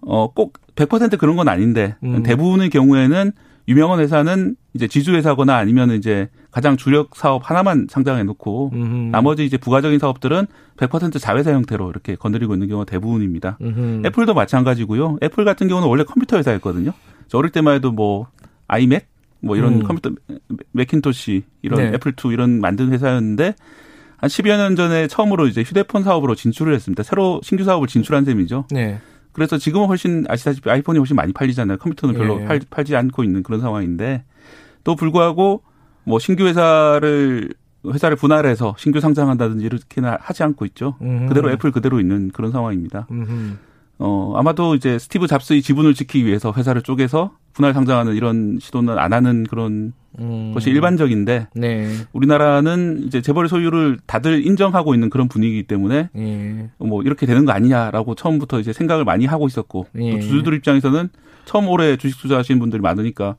어, 꼭 100% 그런 건 아닌데 음. 대부분의 경우에는 유명한 회사는 이제 지주 회사거나 아니면 이제 가장 주력 사업 하나만 상장해 놓고 음흠. 나머지 이제 부가적인 사업들은 100% 자회사 형태로 이렇게 건드리고 있는 경우가 대부분입니다. 음흠. 애플도 마찬가지고요. 애플 같은 경우는 원래 컴퓨터 회사였거든요. 저 어릴 때만 해도 뭐 아이맥 뭐 이런 음. 컴퓨터 맥킨토시 이런 네. 애플 2 이런 만든 회사였는데 한 10여 년 전에 처음으로 이제 휴대폰 사업으로 진출을 했습니다. 새로 신규 사업을 진출한 셈이죠. 네. 그래서 지금은 훨씬 아시다시피 아이폰이 훨씬 많이 팔리잖아요. 컴퓨터는 별로 예. 팔, 팔지 않고 있는 그런 상황인데 또 불구하고 뭐 신규 회사를 회사를 분할해서 신규 상장한다든지 이렇게는 하지 않고 있죠. 음흠. 그대로 애플 그대로 있는 그런 상황입니다. 음흠. 어, 아마도 이제 스티브 잡스의 지분을 지키기 위해서 회사를 쪼개서 분할 상장하는 이런 시도는 안 하는 그런 음. 것이 일반적인데 네. 우리나라는 이제 재벌 소유를 다들 인정하고 있는 그런 분위기이기 때문에 네. 뭐 이렇게 되는 거 아니냐라고 처음부터 이제 생각을 많이 하고 있었고 네. 또 주주들 입장에서는 처음 올해 주식 투자하시는 분들이 많으니까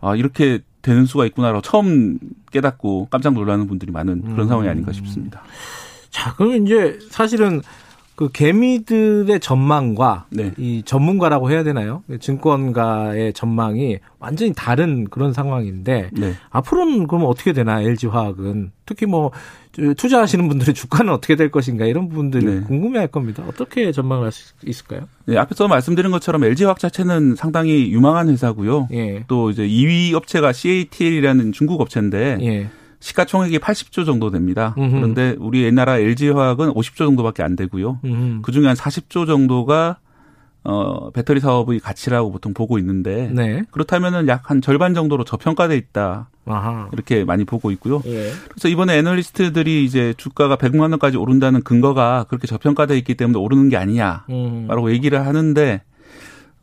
아 이렇게 되는 수가 있구나라고 처음 깨닫고 깜짝 놀라는 분들이 많은 그런 음. 상황이 아닌가 싶습니다. 자, 그럼 이제 사실은 그 개미들의 전망과 네. 이 전문가라고 해야 되나요? 증권가의 전망이 완전히 다른 그런 상황인데 네. 앞으로는 그럼 어떻게 되나 LG 화학은 특히 뭐 투자하시는 분들의 주가는 어떻게 될 것인가 이런 부분들이 네. 궁금해할 겁니다. 어떻게 전망을 할 수 있을까요? 네, 앞에서 말씀드린 것처럼 LG 화학 자체는 상당히 유망한 회사고요. 예. 또 이제 2위 업체가 CATL이라는 중국 업체인데. 예. 시가총액이 80조 정도 됩니다. 음흠. 그런데 우리 옛나라 LG화학은 50조 정도밖에 안 되고요. 그 중에 한 40조 정도가 어 배터리 사업의 가치라고 보통 보고 있는데 네. 그렇다면은 약 한 절반 정도로 저평가돼 있다. 아하. 이렇게 많이 보고 있고요. 예. 그래서 이번에 애널리스트들이 이제 주가가 100만 원까지 오른다는 근거가 그렇게 저평가돼 있기 때문에 오르는 게 아니냐라고 음. 얘기를 하는데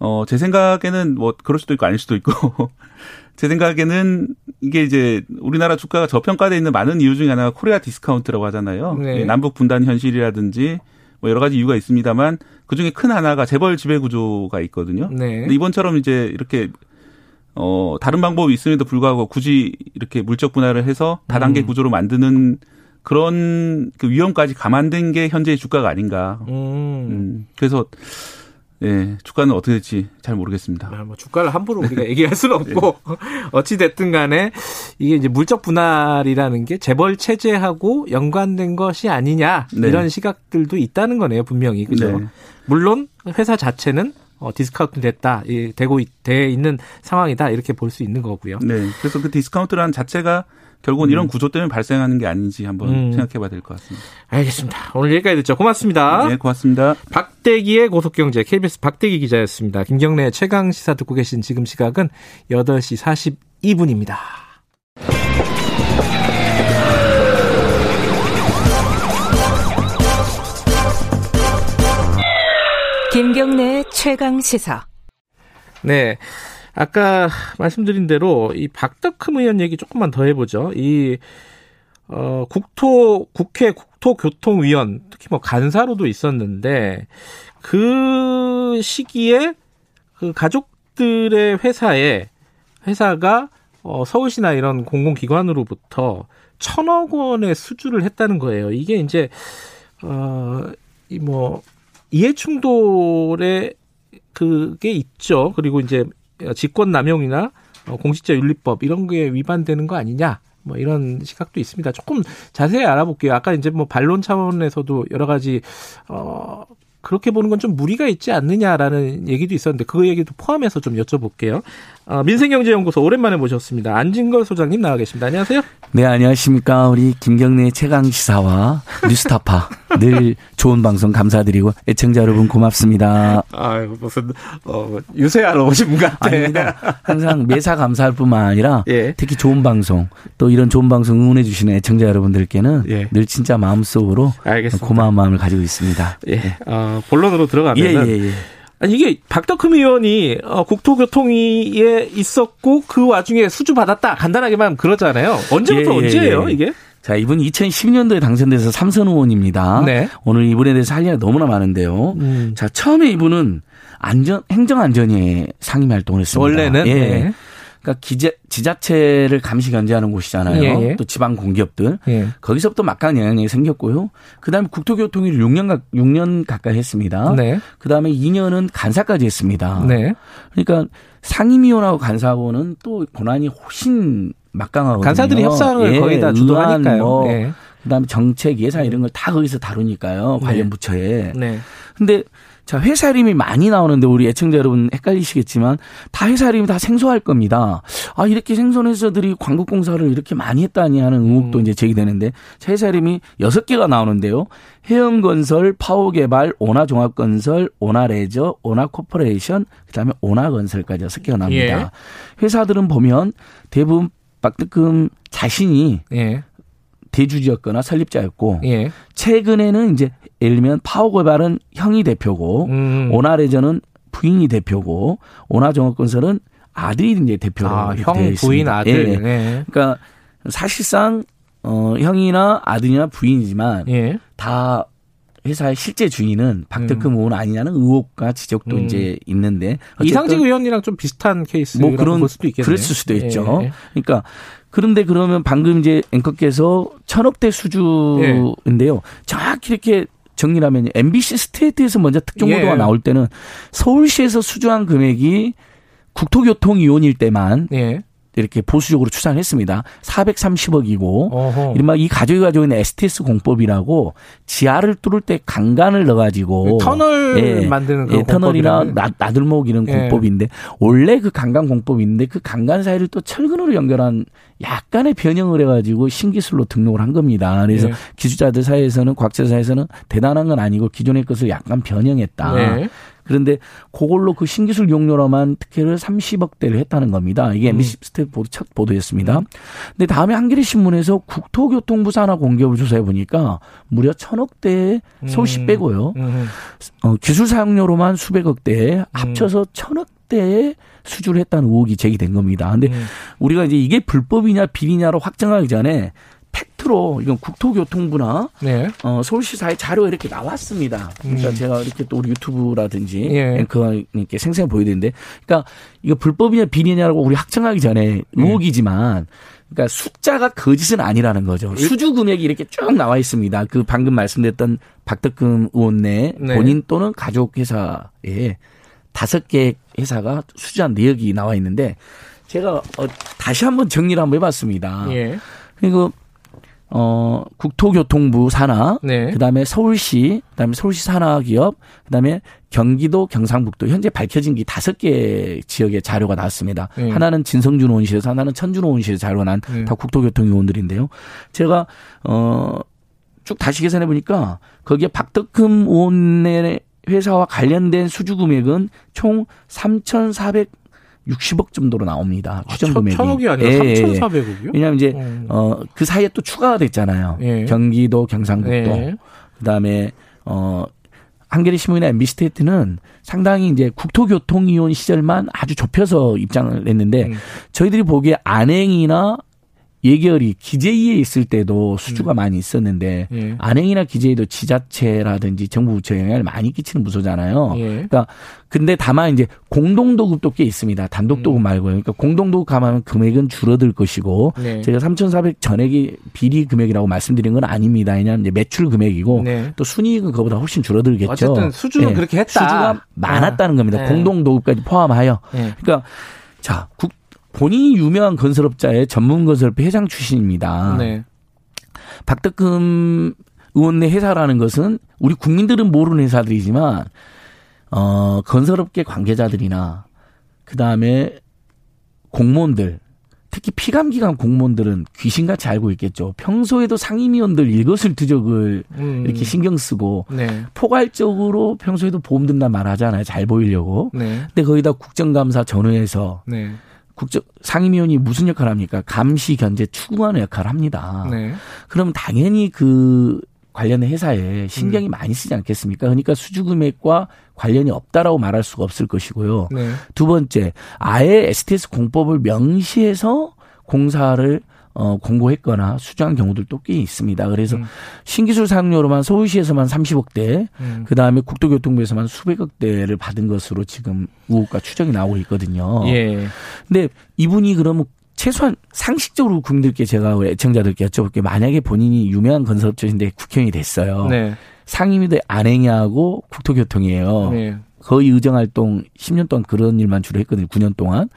어, 제 생각에는 뭐 그럴 수도 있고 아닐 수도 있고 제 생각에는 이게 이제 우리나라 주가가 저평가돼 있는 많은 이유 중에 하나가 코리아 디스카운트라고 하잖아요. 네. 남북 분단 현실이라든지 뭐 여러 가지 이유가 있습니다만 그 중에 큰 하나가 재벌 지배 구조가 있거든요. 네. 근데 이번처럼 이제 이렇게 어 다른 방법이 있음에도 불구하고 굳이 이렇게 물적 분할을 해서 다단계 음. 구조로 만드는 그런 그 위험까지 감안된 게 현재의 주가가 아닌가. 음. 음. 그래서 예, 주가는 어떻게 될지 잘 모르겠습니다. 아, 뭐 주가를 함부로 우리가 얘기할 수는 없고 네. 어찌 됐든 간에 이게 이제 물적 분할이라는 게 재벌 체제하고 연관된 것이 아니냐 네. 이런 시각들도 있다는 거네요, 분명히. 그죠? 네. 물론 회사 자체는 어, 디스카운트 됐다, 이, 되고 돼 있는 상황이다 이렇게 볼 수 있는 거고요. 네, 그래서 그 디스카운트라는 자체가 결국은 음. 이런 구조 때문에 발생하는 게 아닌지 한번 음. 생각해 봐야 될 것 같습니다. 알겠습니다. 오늘 여기까지 듣죠. 고맙습니다. 네, 고맙습니다. 박대기의 고속경제 KBS 박대기 기자였습니다. 김경래 최강 시사 듣고 계신 지금 시각은 8시 42분입니다. 김경래 최강 시사. 네. 아까 말씀드린 대로 이 박덕흠 의원 얘기 조금만 더 해보죠. 이 어, 국토 국회 국토교통위원 특히 뭐 간사로도 있었는데 그 시기에 그 가족들의 회사에 회사가 어, 서울시나 이런 공공기관으로부터 천억 원의 수주를 했다는 거예요. 이게 이제 어, 이뭐 이해충돌의 그게 있죠. 그리고 이제 직권 남용이나 어, 공직자 윤리법 이런 게 위반되는 거 아니냐. 뭐 이런 시각도 있습니다. 조금 자세히 알아볼게요. 아까 이제 뭐 반론 차원에서도 여러 가지 어 그렇게 보는 건 좀 무리가 있지 않느냐라는 얘기도 있었는데 그 얘기도 포함해서 좀 여쭤볼게요. 어, 민생경제연구소 오랜만에 모셨습니다. 안진걸 소장님 나와 계십니다. 안녕하세요. 네, 안녕하십니까. 우리 김경래 최강 시사와 뉴스타파 늘 좋은 방송 감사드리고 애청자 여러분 고맙습니다. 아, 무슨 어, 유세하러 오신 분 같아. 아닙니다. 항상 매사 감사할 뿐만 아니라 예. 특히 좋은 방송 또 이런 좋은 방송 응원해 주시는 애청자 여러분들께는 예. 늘 진짜 마음속으로 알겠습니다. 고마운 마음을 가지고 있습니다. 예. 네. 어, 본론으로 들어가면 예, 예, 예. 아니 이게 박덕흠 의원이 어, 국토교통위에 있었고 그 와중에 수주 받았다 간단하게만 그러잖아요. 언제부터 예, 예, 언제예요 예. 이게? 자, 이분 2012년도에 당선돼서 삼선 의원입니다. 네. 오늘 이분에 대해서 할 얘기가 너무나 많은데요. 음. 자, 처음에 이분은 안전 행정안전위 상임 활동을 했습니다. 원래는 예. 네. 그러니까 기재, 지자체를 감시 견제하는 곳이잖아요. 예, 예. 또 지방 공기업들. 예. 거기서부터 막강한 영향력이 생겼고요. 그다음에 국토교통위를 6년 6년 가까이 했습니다. 네. 그다음에 2년은 간사까지 했습니다. 네. 그러니까 상임위원하고 간사하고는 또 권한이 훨씬 막강하거든요. 간사들이 협상을 예, 거의 다 주도하니까요. 뭐 예. 그다음에 정책 예산 이런 걸 다 거기서 다루니까요. 관련 네. 부처에. 네. 근데 자, 회사 이름이 많이 나오는데 우리 애청자 여러분 헷갈리시겠지만 다 회사 이름이 다 생소할 겁니다. 아, 이렇게 생소한 회사들이 광고 공사를 이렇게 많이 했다니 하는 의혹도 음. 이제 제기되는데 회사 이름이 여섯 개가 나오는데요. 해영건설, 파워개발, 오나종합건설, 오나레저, 오나코퍼레이션, 그다음에 오나건설까지 여섯 개가 나옵니다. 예. 회사들은 보면 대부분 박득금 자신이 예. 대주주였거나 설립자였고 예. 최근에는 이제 예를 들면 파워개발은 형이 대표고 음. 오나레저는 부인이 대표고 오나종합건설은 아들이 이제 대표로 아, 형 부인 아들. 예. 네. 그러니까 사실상 어 형이나 아들이나 부인이지만 예. 다 회사의 실제 주인은 박덕흠 음. 의원 아니냐는 의혹과 지적도 음. 이제 있는데 이상직 의원이랑 좀 비슷한 케이스뭐 그런 볼 수도 있겠네요. 그랬을 수도 있죠. 예. 그러니까 그런데 그러면 방금 이제 앵커께서 천억대 수주인데요. 예. 정확히 이렇게 정리를 하면 MBC 스테이트에서 먼저 특종 보도가 예. 나올 때는 서울시에서 수주한 금액이 국토교통위원일 때만 예. 이렇게 보수적으로 추산을 했습니다. 430억이고 어허. 이른바 이 가족이 가지고 있는 STS 공법이라고 지하를 뚫을 때 강간을 넣어가지고 터널 예, 만드는 예, 터널이나 나, 나들목 이런 예. 공법인데 원래 그 강간 공법인데 그 강간 사이를 또 철근으로 연결한 약간의 변형을 해가지고 신기술로 등록을 한 겁니다. 그래서 예. 기술자들 사이에서는 과학자 사이에서는 대단한 건 아니고 기존의 것을 약간 변형했다. 예. 그런데 그걸로 그 신기술 사용료로만 특혜를 30억 대를 했다는 겁니다. 이게 MBC 음. 스텝 보도 첫 보도였습니다. 음. 근데 다음에 한겨레 신문에서 국토교통부 산하 공기업을 조사해 보니까 무려 천억대 서울시 음. 빼고요. 음. 어, 기술 사용료로만 수백억 대 음. 합쳐서 천억대에 수주를 했다는 의혹이 제기된 겁니다. 근데 음. 우리가 이제 이게 불법이냐 비리냐로 확정하기 전에 팩트로 이건 국토교통부나 네. 어, 서울시사의 자료가 이렇게 나왔습니다. 그러니까 음. 제가 이렇게 또 우리 유튜브라든지 예. 앵커님께 생생히 보여드리는데, 그러니까 이거 불법이냐 비리냐라고 우리 확정하기 전에 예. 의혹이지만. 그러니까 숫자가 거짓은 아니라는 거죠. 수주 금액이 이렇게 쭉 나와 있습니다. 그 방금 말씀드렸던 박덕금 의원 내 네. 본인 또는 가족 회사에 다섯 개 회사가 수주한 내역이 나와 있는데 제가 어, 다시 한번 정리를 한번 해봤습니다. 예. 그리고 어, 국토교통부 산하, 네. 그다음에 서울시, 그다음에 서울시 산하 기업, 그다음에 경기도, 경상북도 현재 밝혀진 게 다섯 개 지역의 자료가 나왔습니다. 네. 하나는 진성준 의원실에서 하나는 천준 의원실에서 자료가 난다 네. 국토교통 의원들인데요. 제가 어쭉 다시 계산해 보니까 거기에 박덕흠 의원의 회사와 관련된 수주 금액은 총3,400 60억 정도로 나옵니다. 아, 추정 금액이. 천억이 아니라 예, 3,400억이요? 예. 왜냐하면 이제 음. 어그 사이에 또 추가가 됐잖아요. 예. 경기도, 경상북도, 예. 그다음에 어 한겨레 신문이나 MBC 스테이트는 상당히 이제 국토교통위원 시절만 아주 좁혀서 입장을 냈는데 음. 저희들이 보기에 안행이나 예결이 기재위에 있을 때도 수주가 음. 많이 있었는데 예. 안행이나 기재위도 지자체라든지 정부 부처 영향을 많이 끼치는 부서잖아요. 예. 그러니까 근데 다만 이제 공동도급도 꽤 있습니다. 단독도급 음. 말고요. 그러니까 공동도급 가면 금액은 줄어들 것이고 네. 제가 3,400 전액이 비리 금액이라고 말씀드린 건 아닙니다. 왜냐하면 이제 매출 금액이고 네. 또 순이익은 그보다 훨씬 줄어들겠죠. 어쨌든 수주는 네. 그렇게 했다. 수주가 많았다는 겁니다. 네. 공동도급까지 포함하여. 네. 그러니까 자 국, 본인이 유명한 건설업자의 전문 건설업 회장 출신입니다. 네. 박덕금 의원의 회사라는 것은 우리 국민들은 모르는 회사들이지만 어 건설업계 관계자들이나 그 다음에 공무원들 특히 피감기관 공무원들은 귀신같이 알고 있겠죠. 평소에도 상임위원들 일것을투적을 음. 이렇게 신경 쓰고 네. 포괄적으로 평소에도 보험 든다 말하잖아요. 잘 보이려고. 네. 근데 거기다 국정감사 전후에서 네. 국정 상임위원이 무슨 역할을 합니까? 감시 견제 추궁하는 역할을 합니다. 네. 그럼 당연히 그 관련 회사에 신경이 음. 많이 쓰지 않겠습니까? 그러니까 수주 금액과 관련이 없다라고 말할 수가 없을 것이고요. 네. 두 번째, 아예 STS 공법을 명시해서 공사를 어, 공고했거나 수주한 경우들도 꽤 있습니다. 그래서 음. 신기술 사용료로만 서울시에서만 30억대, 음. 그 다음에 국토교통부에서만 수백억대를 받은 것으로 지금 의혹과 추정이 나오고 있거든요. 예. 근데 이분이 그러면 최소한 상식적으로 국민들께 제가 애청자들께 여쭤볼게요. 만약에 본인이 유명한 건설업체인데 국회의원이 됐어요. 네. 상임위도 안행하고 국토교통이에요. 네. 거의 의정 활동 10년 동안 그런 일만 주로 했거든요. 9년 동안.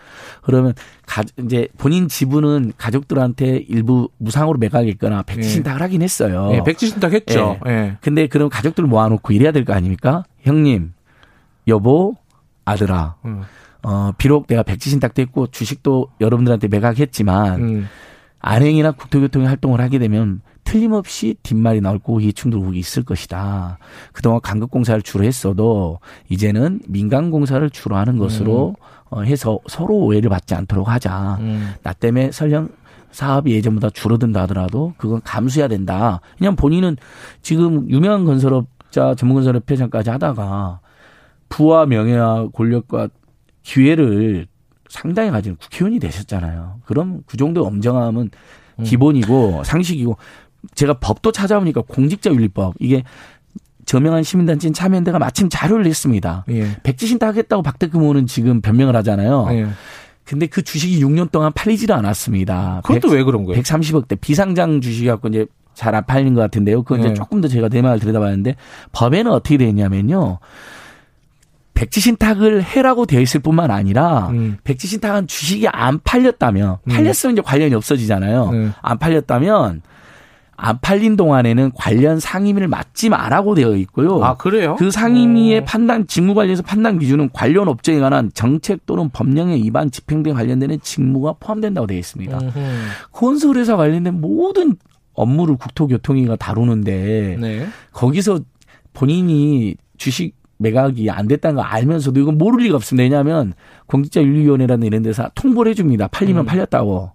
그러면 가, 이제 본인 지분은 가족들한테 일부 무상으로 매각했거나 백지신탁을 네. 하긴 했어요. 네, 백지신탁 했죠. 네. 네. 근데 그럼 가족들 모아놓고 이래야 될 거 아닙니까? 형님, 여보, 아들아. 음. 어, 비록 내가 백지신탁도 했고 주식도 여러분들한테 매각했지만 음. 안행이나 국토교통의 활동을 하게 되면 틀림없이 뒷말이 나올 거고 이해충돌이 있을 것이다. 그동안 간급공사를 주로 했어도 이제는 민간공사를 주로 하는 것으로 음. 어, 해서 서로 오해를 받지 않도록 하자. 음. 나 때문에 설령 사업이 예전보다 줄어든다 하더라도 그건 감수해야 된다. 그냥 본인은 지금 유명한 건설업자 전문건설업 회장까지 하다가 부와 명예와 권력과 기회를 상당히 가진 국회의원이 되셨잖아요. 그럼 그 정도 엄정함은 음. 기본이고 상식이고 제가 법도 찾아보니까 공직자윤리법 이게 저명한 시민단체인 참여연대가 마침 자료를 냈습니다. 예. 백지신탁 하겠다고 박대금 의원은 지금 변명을 하잖아요. 예. 근데 그 주식이 6년 동안 팔리지도 않았습니다. 그것도 100, 왜 그런 거예요? 130억대 비상장 주식이 갖고 이제 잘 안 팔린 것 같은데요. 그건 예. 이제 조금 더 제가 내막을 들여다봤는데 법에는 어떻게 되어 있냐면요. 백지신탁을 해라고 되어 있을 뿐만 아니라 음. 백지신탁은 주식이 안 팔렸다면 음. 팔렸으면 이제 관련이 없어지잖아요. 음. 안 팔렸다면 안 팔린 동안에는 관련 상임위를 맡지 말라고 되어 있고요. 아, 그래요? 그 상임위의 오. 판단, 직무 관련해서 판단 기준은 관련 업종에 관한 정책 또는 법령에 위반 집행 등 관련되는 직무가 포함된다고 되어 있습니다. 건설회사 관련된 모든 업무를 국토교통위가 다루는데 네. 거기서 본인이 주식 매각이 안 됐다는 걸 알면서도 이건 모를 리가 없습니다. 왜냐하면 공직자윤리위원회라는 이런 데서 통보를 해줍니다. 팔리면 음. 팔렸다고.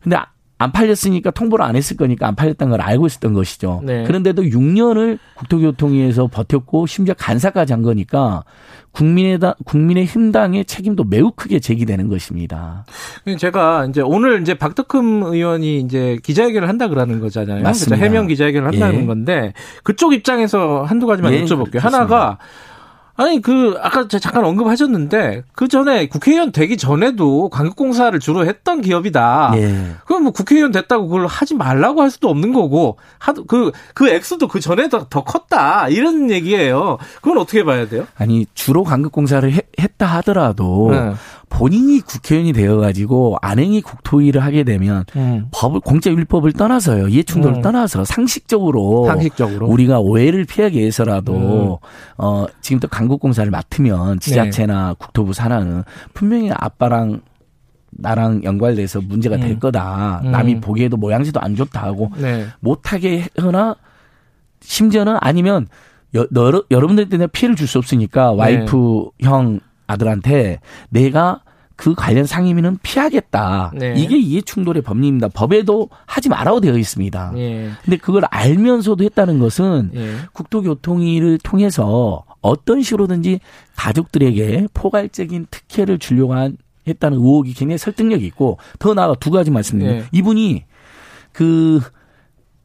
근데 안 팔렸으니까 통보를 안 했을 거니까 안 팔렸다는 걸 알고 있었던 것이죠. 네. 그런데도 6년을 국토교통위에서 버텼고 심지어 간사까지 한 거니까 국민의 국민의 힘당의 책임도 매우 크게 제기되는 것입니다. 제가 이제 오늘 이제 박덕흠 의원이 이제 기자회견을 한다 그러는 거잖아요. 맞습니다. 해명 기자회견을 한다는 예. 건데 그쪽 입장에서 한두 가지만 예, 여쭤볼게요. 그렇습니다. 하나가 아니 그 아까 잠깐 언급하셨는데 그 전에 국회의원 되기 전에도 광역공사를 주로 했던 기업이다. 예. 그럼 뭐 국회의원 됐다고 그걸 하지 말라고 할 수도 없는 거고 하도 그그 그 액수도 그 전에 더, 더 컸다 이런 얘기예요. 그건 어떻게 봐야 돼요? 아니 주로 광역공사를 했다 하더라도 네. 본인이 국회의원이 되어가지고 안행이 국토위를 하게 되면 음. 법을 공짜 율법을 떠나서요 이해충돌을 음. 떠나서 상식적으로 상식적으로 우리가 오해를 피하기 위해서라도 음. 어 지금 또 강국공사를 맡으면 지자체나 네. 국토부 산하는 분명히 아빠랑 나랑 연관돼서 문제가 될 음. 거다. 음. 남이 보기에도 모양새도 안 좋다 하고 네. 못하게 하거나 심지어는 아니면 여, 러 여러분들 때문에 피해를 줄 수 없으니까 와이프 네. 형 아들한테 내가 그 관련 상임위는 피하겠다. 네. 이게 이해 충돌의 법리입니다. 법에도 하지 말라고 되어 있습니다. 네. 근데 그걸 알면서도 했다는 것은 네. 국토교통위를 통해서 어떤 식으로든지 가족들에게 포괄적인 특혜를 주려고 한 했다는 의혹이 굉장히 설득력이 있고 더 나아가 두 가지 말씀드립니다. 예. 이분이 그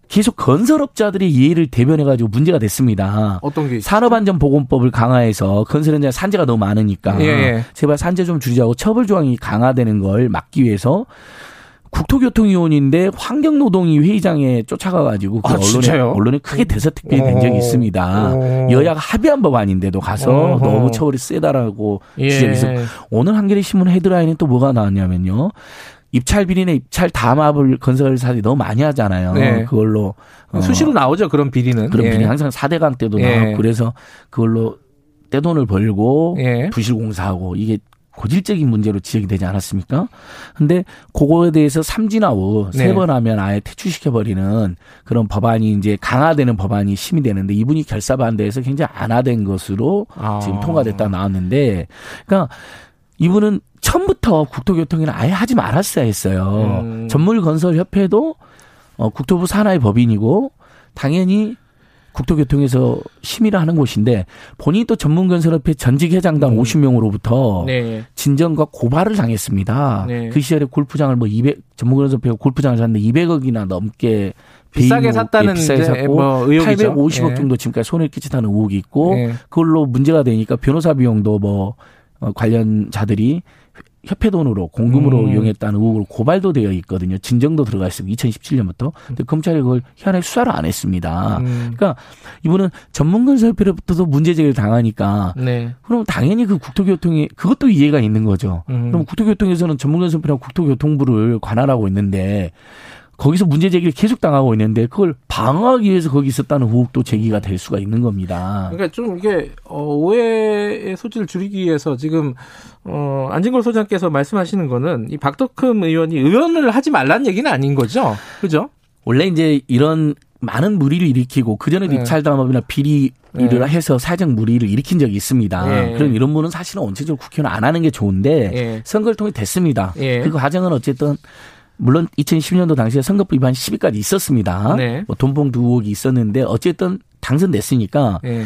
계속 건설업자들의 이해를 대변해가지고 문제가 됐습니다. 어떤 게 산업안전보건법을 강화해서 건설 현장 산재가 너무 많으니까 예, 예. 제발 산재 좀 줄이자고 처벌 조항이 강화되는 걸 막기 위해서 국토교통위원인데 환경노동위 회의장에 쫓아가가지고 그 아, 언론에, 언론에 크게 대서특필이 된 적이 있습니다. 오. 여야가 합의한 법안인데도 가서 오호. 너무 처벌이 세다라고 예. 지적해서 오늘 한겨레 신문 헤드라인에 또 뭐가 나왔냐면요. 입찰 비리나 입찰 담합을 건설사들이 너무 많이 하잖아요. 네. 그걸로 어, 수시로 나오죠 그런 비리는. 그런 예. 비리 항상 4대강 때도 예. 나오고 그래서 그걸로 떼돈을 벌고 예. 부실공사하고 이게 고질적인 문제로 지적이 되지 않았습니까? 근데 그거에 대해서 삼진아우 네. 세번 하면 아예 퇴출시켜 버리는 그런 법안이 이제 강화되는 법안이 심의 되는데 이분이 결사 반대해서 굉장히 안화된 것으로 아. 지금 통과됐다 나왔는데 그러니까 이분은 처음부터 국토교통위는 아예 하지 말았어야 했어요. 음. 전물건설협회도 어, 국토부 산하의 법인이고 당연히 국토교통에서 심의를 하는 곳인데 본인이 또 전문건설협회 전직 회장당 음. 50명으로부터 네. 진정과 고발을 당했습니다. 네. 그 시절에 골프장을 뭐 200, 전문건설협회가 골프장을 샀는데 200억이나 넘게 비싸게 샀다는 비싸게 샀고 뭐 850억 예. 정도 지금까지 손해를 끼쳤다는 의혹이 있고 예. 그걸로 문제가 되니까 변호사 비용도 뭐 어, 관련자들이 협회 돈으로 공금으로 음. 이용했다는 의혹으로 고발도 되어 있거든요. 진정도 들어가 있습니다. 2017년부터. 근데 검찰이 그걸 희한하게 수사를 안 했습니다. 음. 그러니까 이분은 전문건설협회로부터도 문제 제기를 당하니까 네. 그럼 당연히 그 국토교통이 그것도 이해가 있는 거죠. 음. 그럼 국토교통에서는 전문건설협회랑 국토교통부를 관할하고 있는데 거기서 문제 제기를 계속 당하고 있는데 그걸 방어하기 위해서 거기 있었다는 의혹도 제기가 될 수가 있는 겁니다. 그러니까 좀 이게 어, 오해의 소지를 줄이기 위해서 지금 어, 안진걸 소장께서 말씀하시는 거는 이 박덕흠 의원이 의원을 하지 말라는 얘기는 아닌 거죠, 그죠? 원래 이제 이런 많은 무리를 일으키고 그 전에도 네. 입찰 담합이나 비리를 네. 해서 사정 무리를 일으킨 적이 있습니다. 네. 그럼 이런 분은 사실은 원칙적으로 국회의원 안 하는 게 좋은데 네. 선거를 통해 됐습니다. 네. 그 과정은 어쨌든 물론 2010년도 당시에 선거법 위반 시비까지 있었습니다. 네. 뭐 돈봉두 의혹이 있었는데 어쨌든 당선됐으니까 네.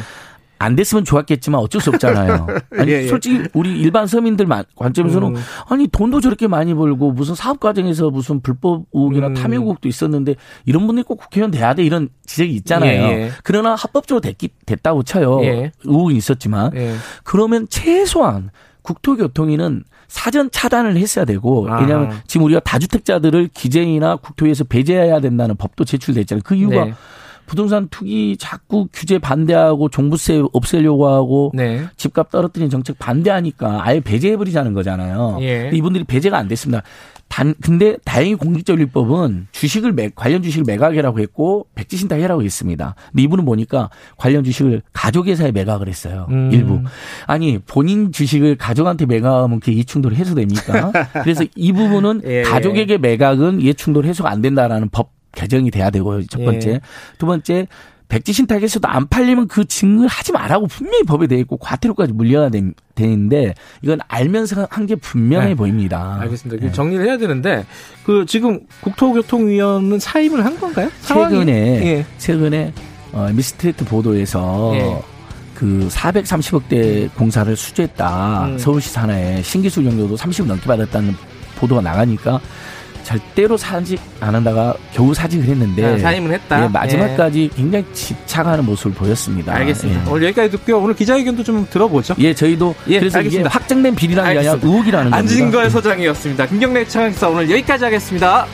안 됐으면 좋았겠지만 어쩔 수 없잖아요. 아니 예, 예. 솔직히 우리 일반 서민들 관점에서는 음. 아니 돈도 저렇게 많이 벌고 무슨 사업 과정에서 무슨 불법 의혹이나 음. 탐욕 의혹도 있었는데 이런 분들이 꼭 국회의원 돼야 돼 이런 지적이 있잖아요. 예, 예. 그러나 합법적으로 됐기, 됐다고 쳐요. 예. 의혹이 있었지만 예. 그러면 최소한 국토교통위는 사전 차단을 했어야 되고 왜냐하면 지금 우리가 다주택자들을 기재이나 국토위에서 배제해야 된다는 법도 제출됐잖아요. 그 이유가 네. 부동산 투기 자꾸 규제 반대하고 종부세 없애려고 하고 네. 집값 떨어뜨리는 정책 반대하니까 아예 배제해버리자는 거잖아요. 예. 이분들이 배제가 안 됐습니다. 단 근데 다행히 공직전리법은 주식을 매, 관련 주식을 매각이라고 했고 백지신탁 해라고 했습니다. 근데 이분은 보니까 관련 주식을 가족회사에 매각을 했어요. 음. 일부. 아니 본인 주식을 가족한테 매각하면 그게 이해충돌 해소됩니까? 그래서 이 부분은 예. 가족에게 매각은 이해충돌 해소가 안 된다라는 법 개정이 돼야 되고요. 첫 번째. 예. 두 번째 백지 신탁에서도 안 팔리면 그 증을 하지 말라고 분명히 법에 되어 있고 과태료까지 물려야 되는데 이건 알면서 한 게 분명해 네. 보입니다. 알겠습니다. 네. 정리를 해야 되는데 그 지금 국토교통위원은 사임을 한 건가요? 최근에 예. 최근에 어, 미스트레이트 보도에서 예. 그 430억대 공사를 수주했다. 음. 서울시 산하에 신기술 용도도 30억 넘게 받았다는 보도가 나가니까 절대로 사직 안 한다가 겨우 사직을 했는데 아, 사임을 했다. 예, 마지막까지 예. 굉장히 집착하는 모습을 보였습니다. 알겠습니다. 예. 오늘 여기까지 듣고요. 오늘 기자회견도 좀 들어보죠. 예, 저희도 예, 그래서 알겠습니다. 이게 확정된 비리라는 게 아니라 의혹이라는 겁니다. 안진걸 소장이었습니다. 김경래 차장사 오늘 여기까지 하겠습니다.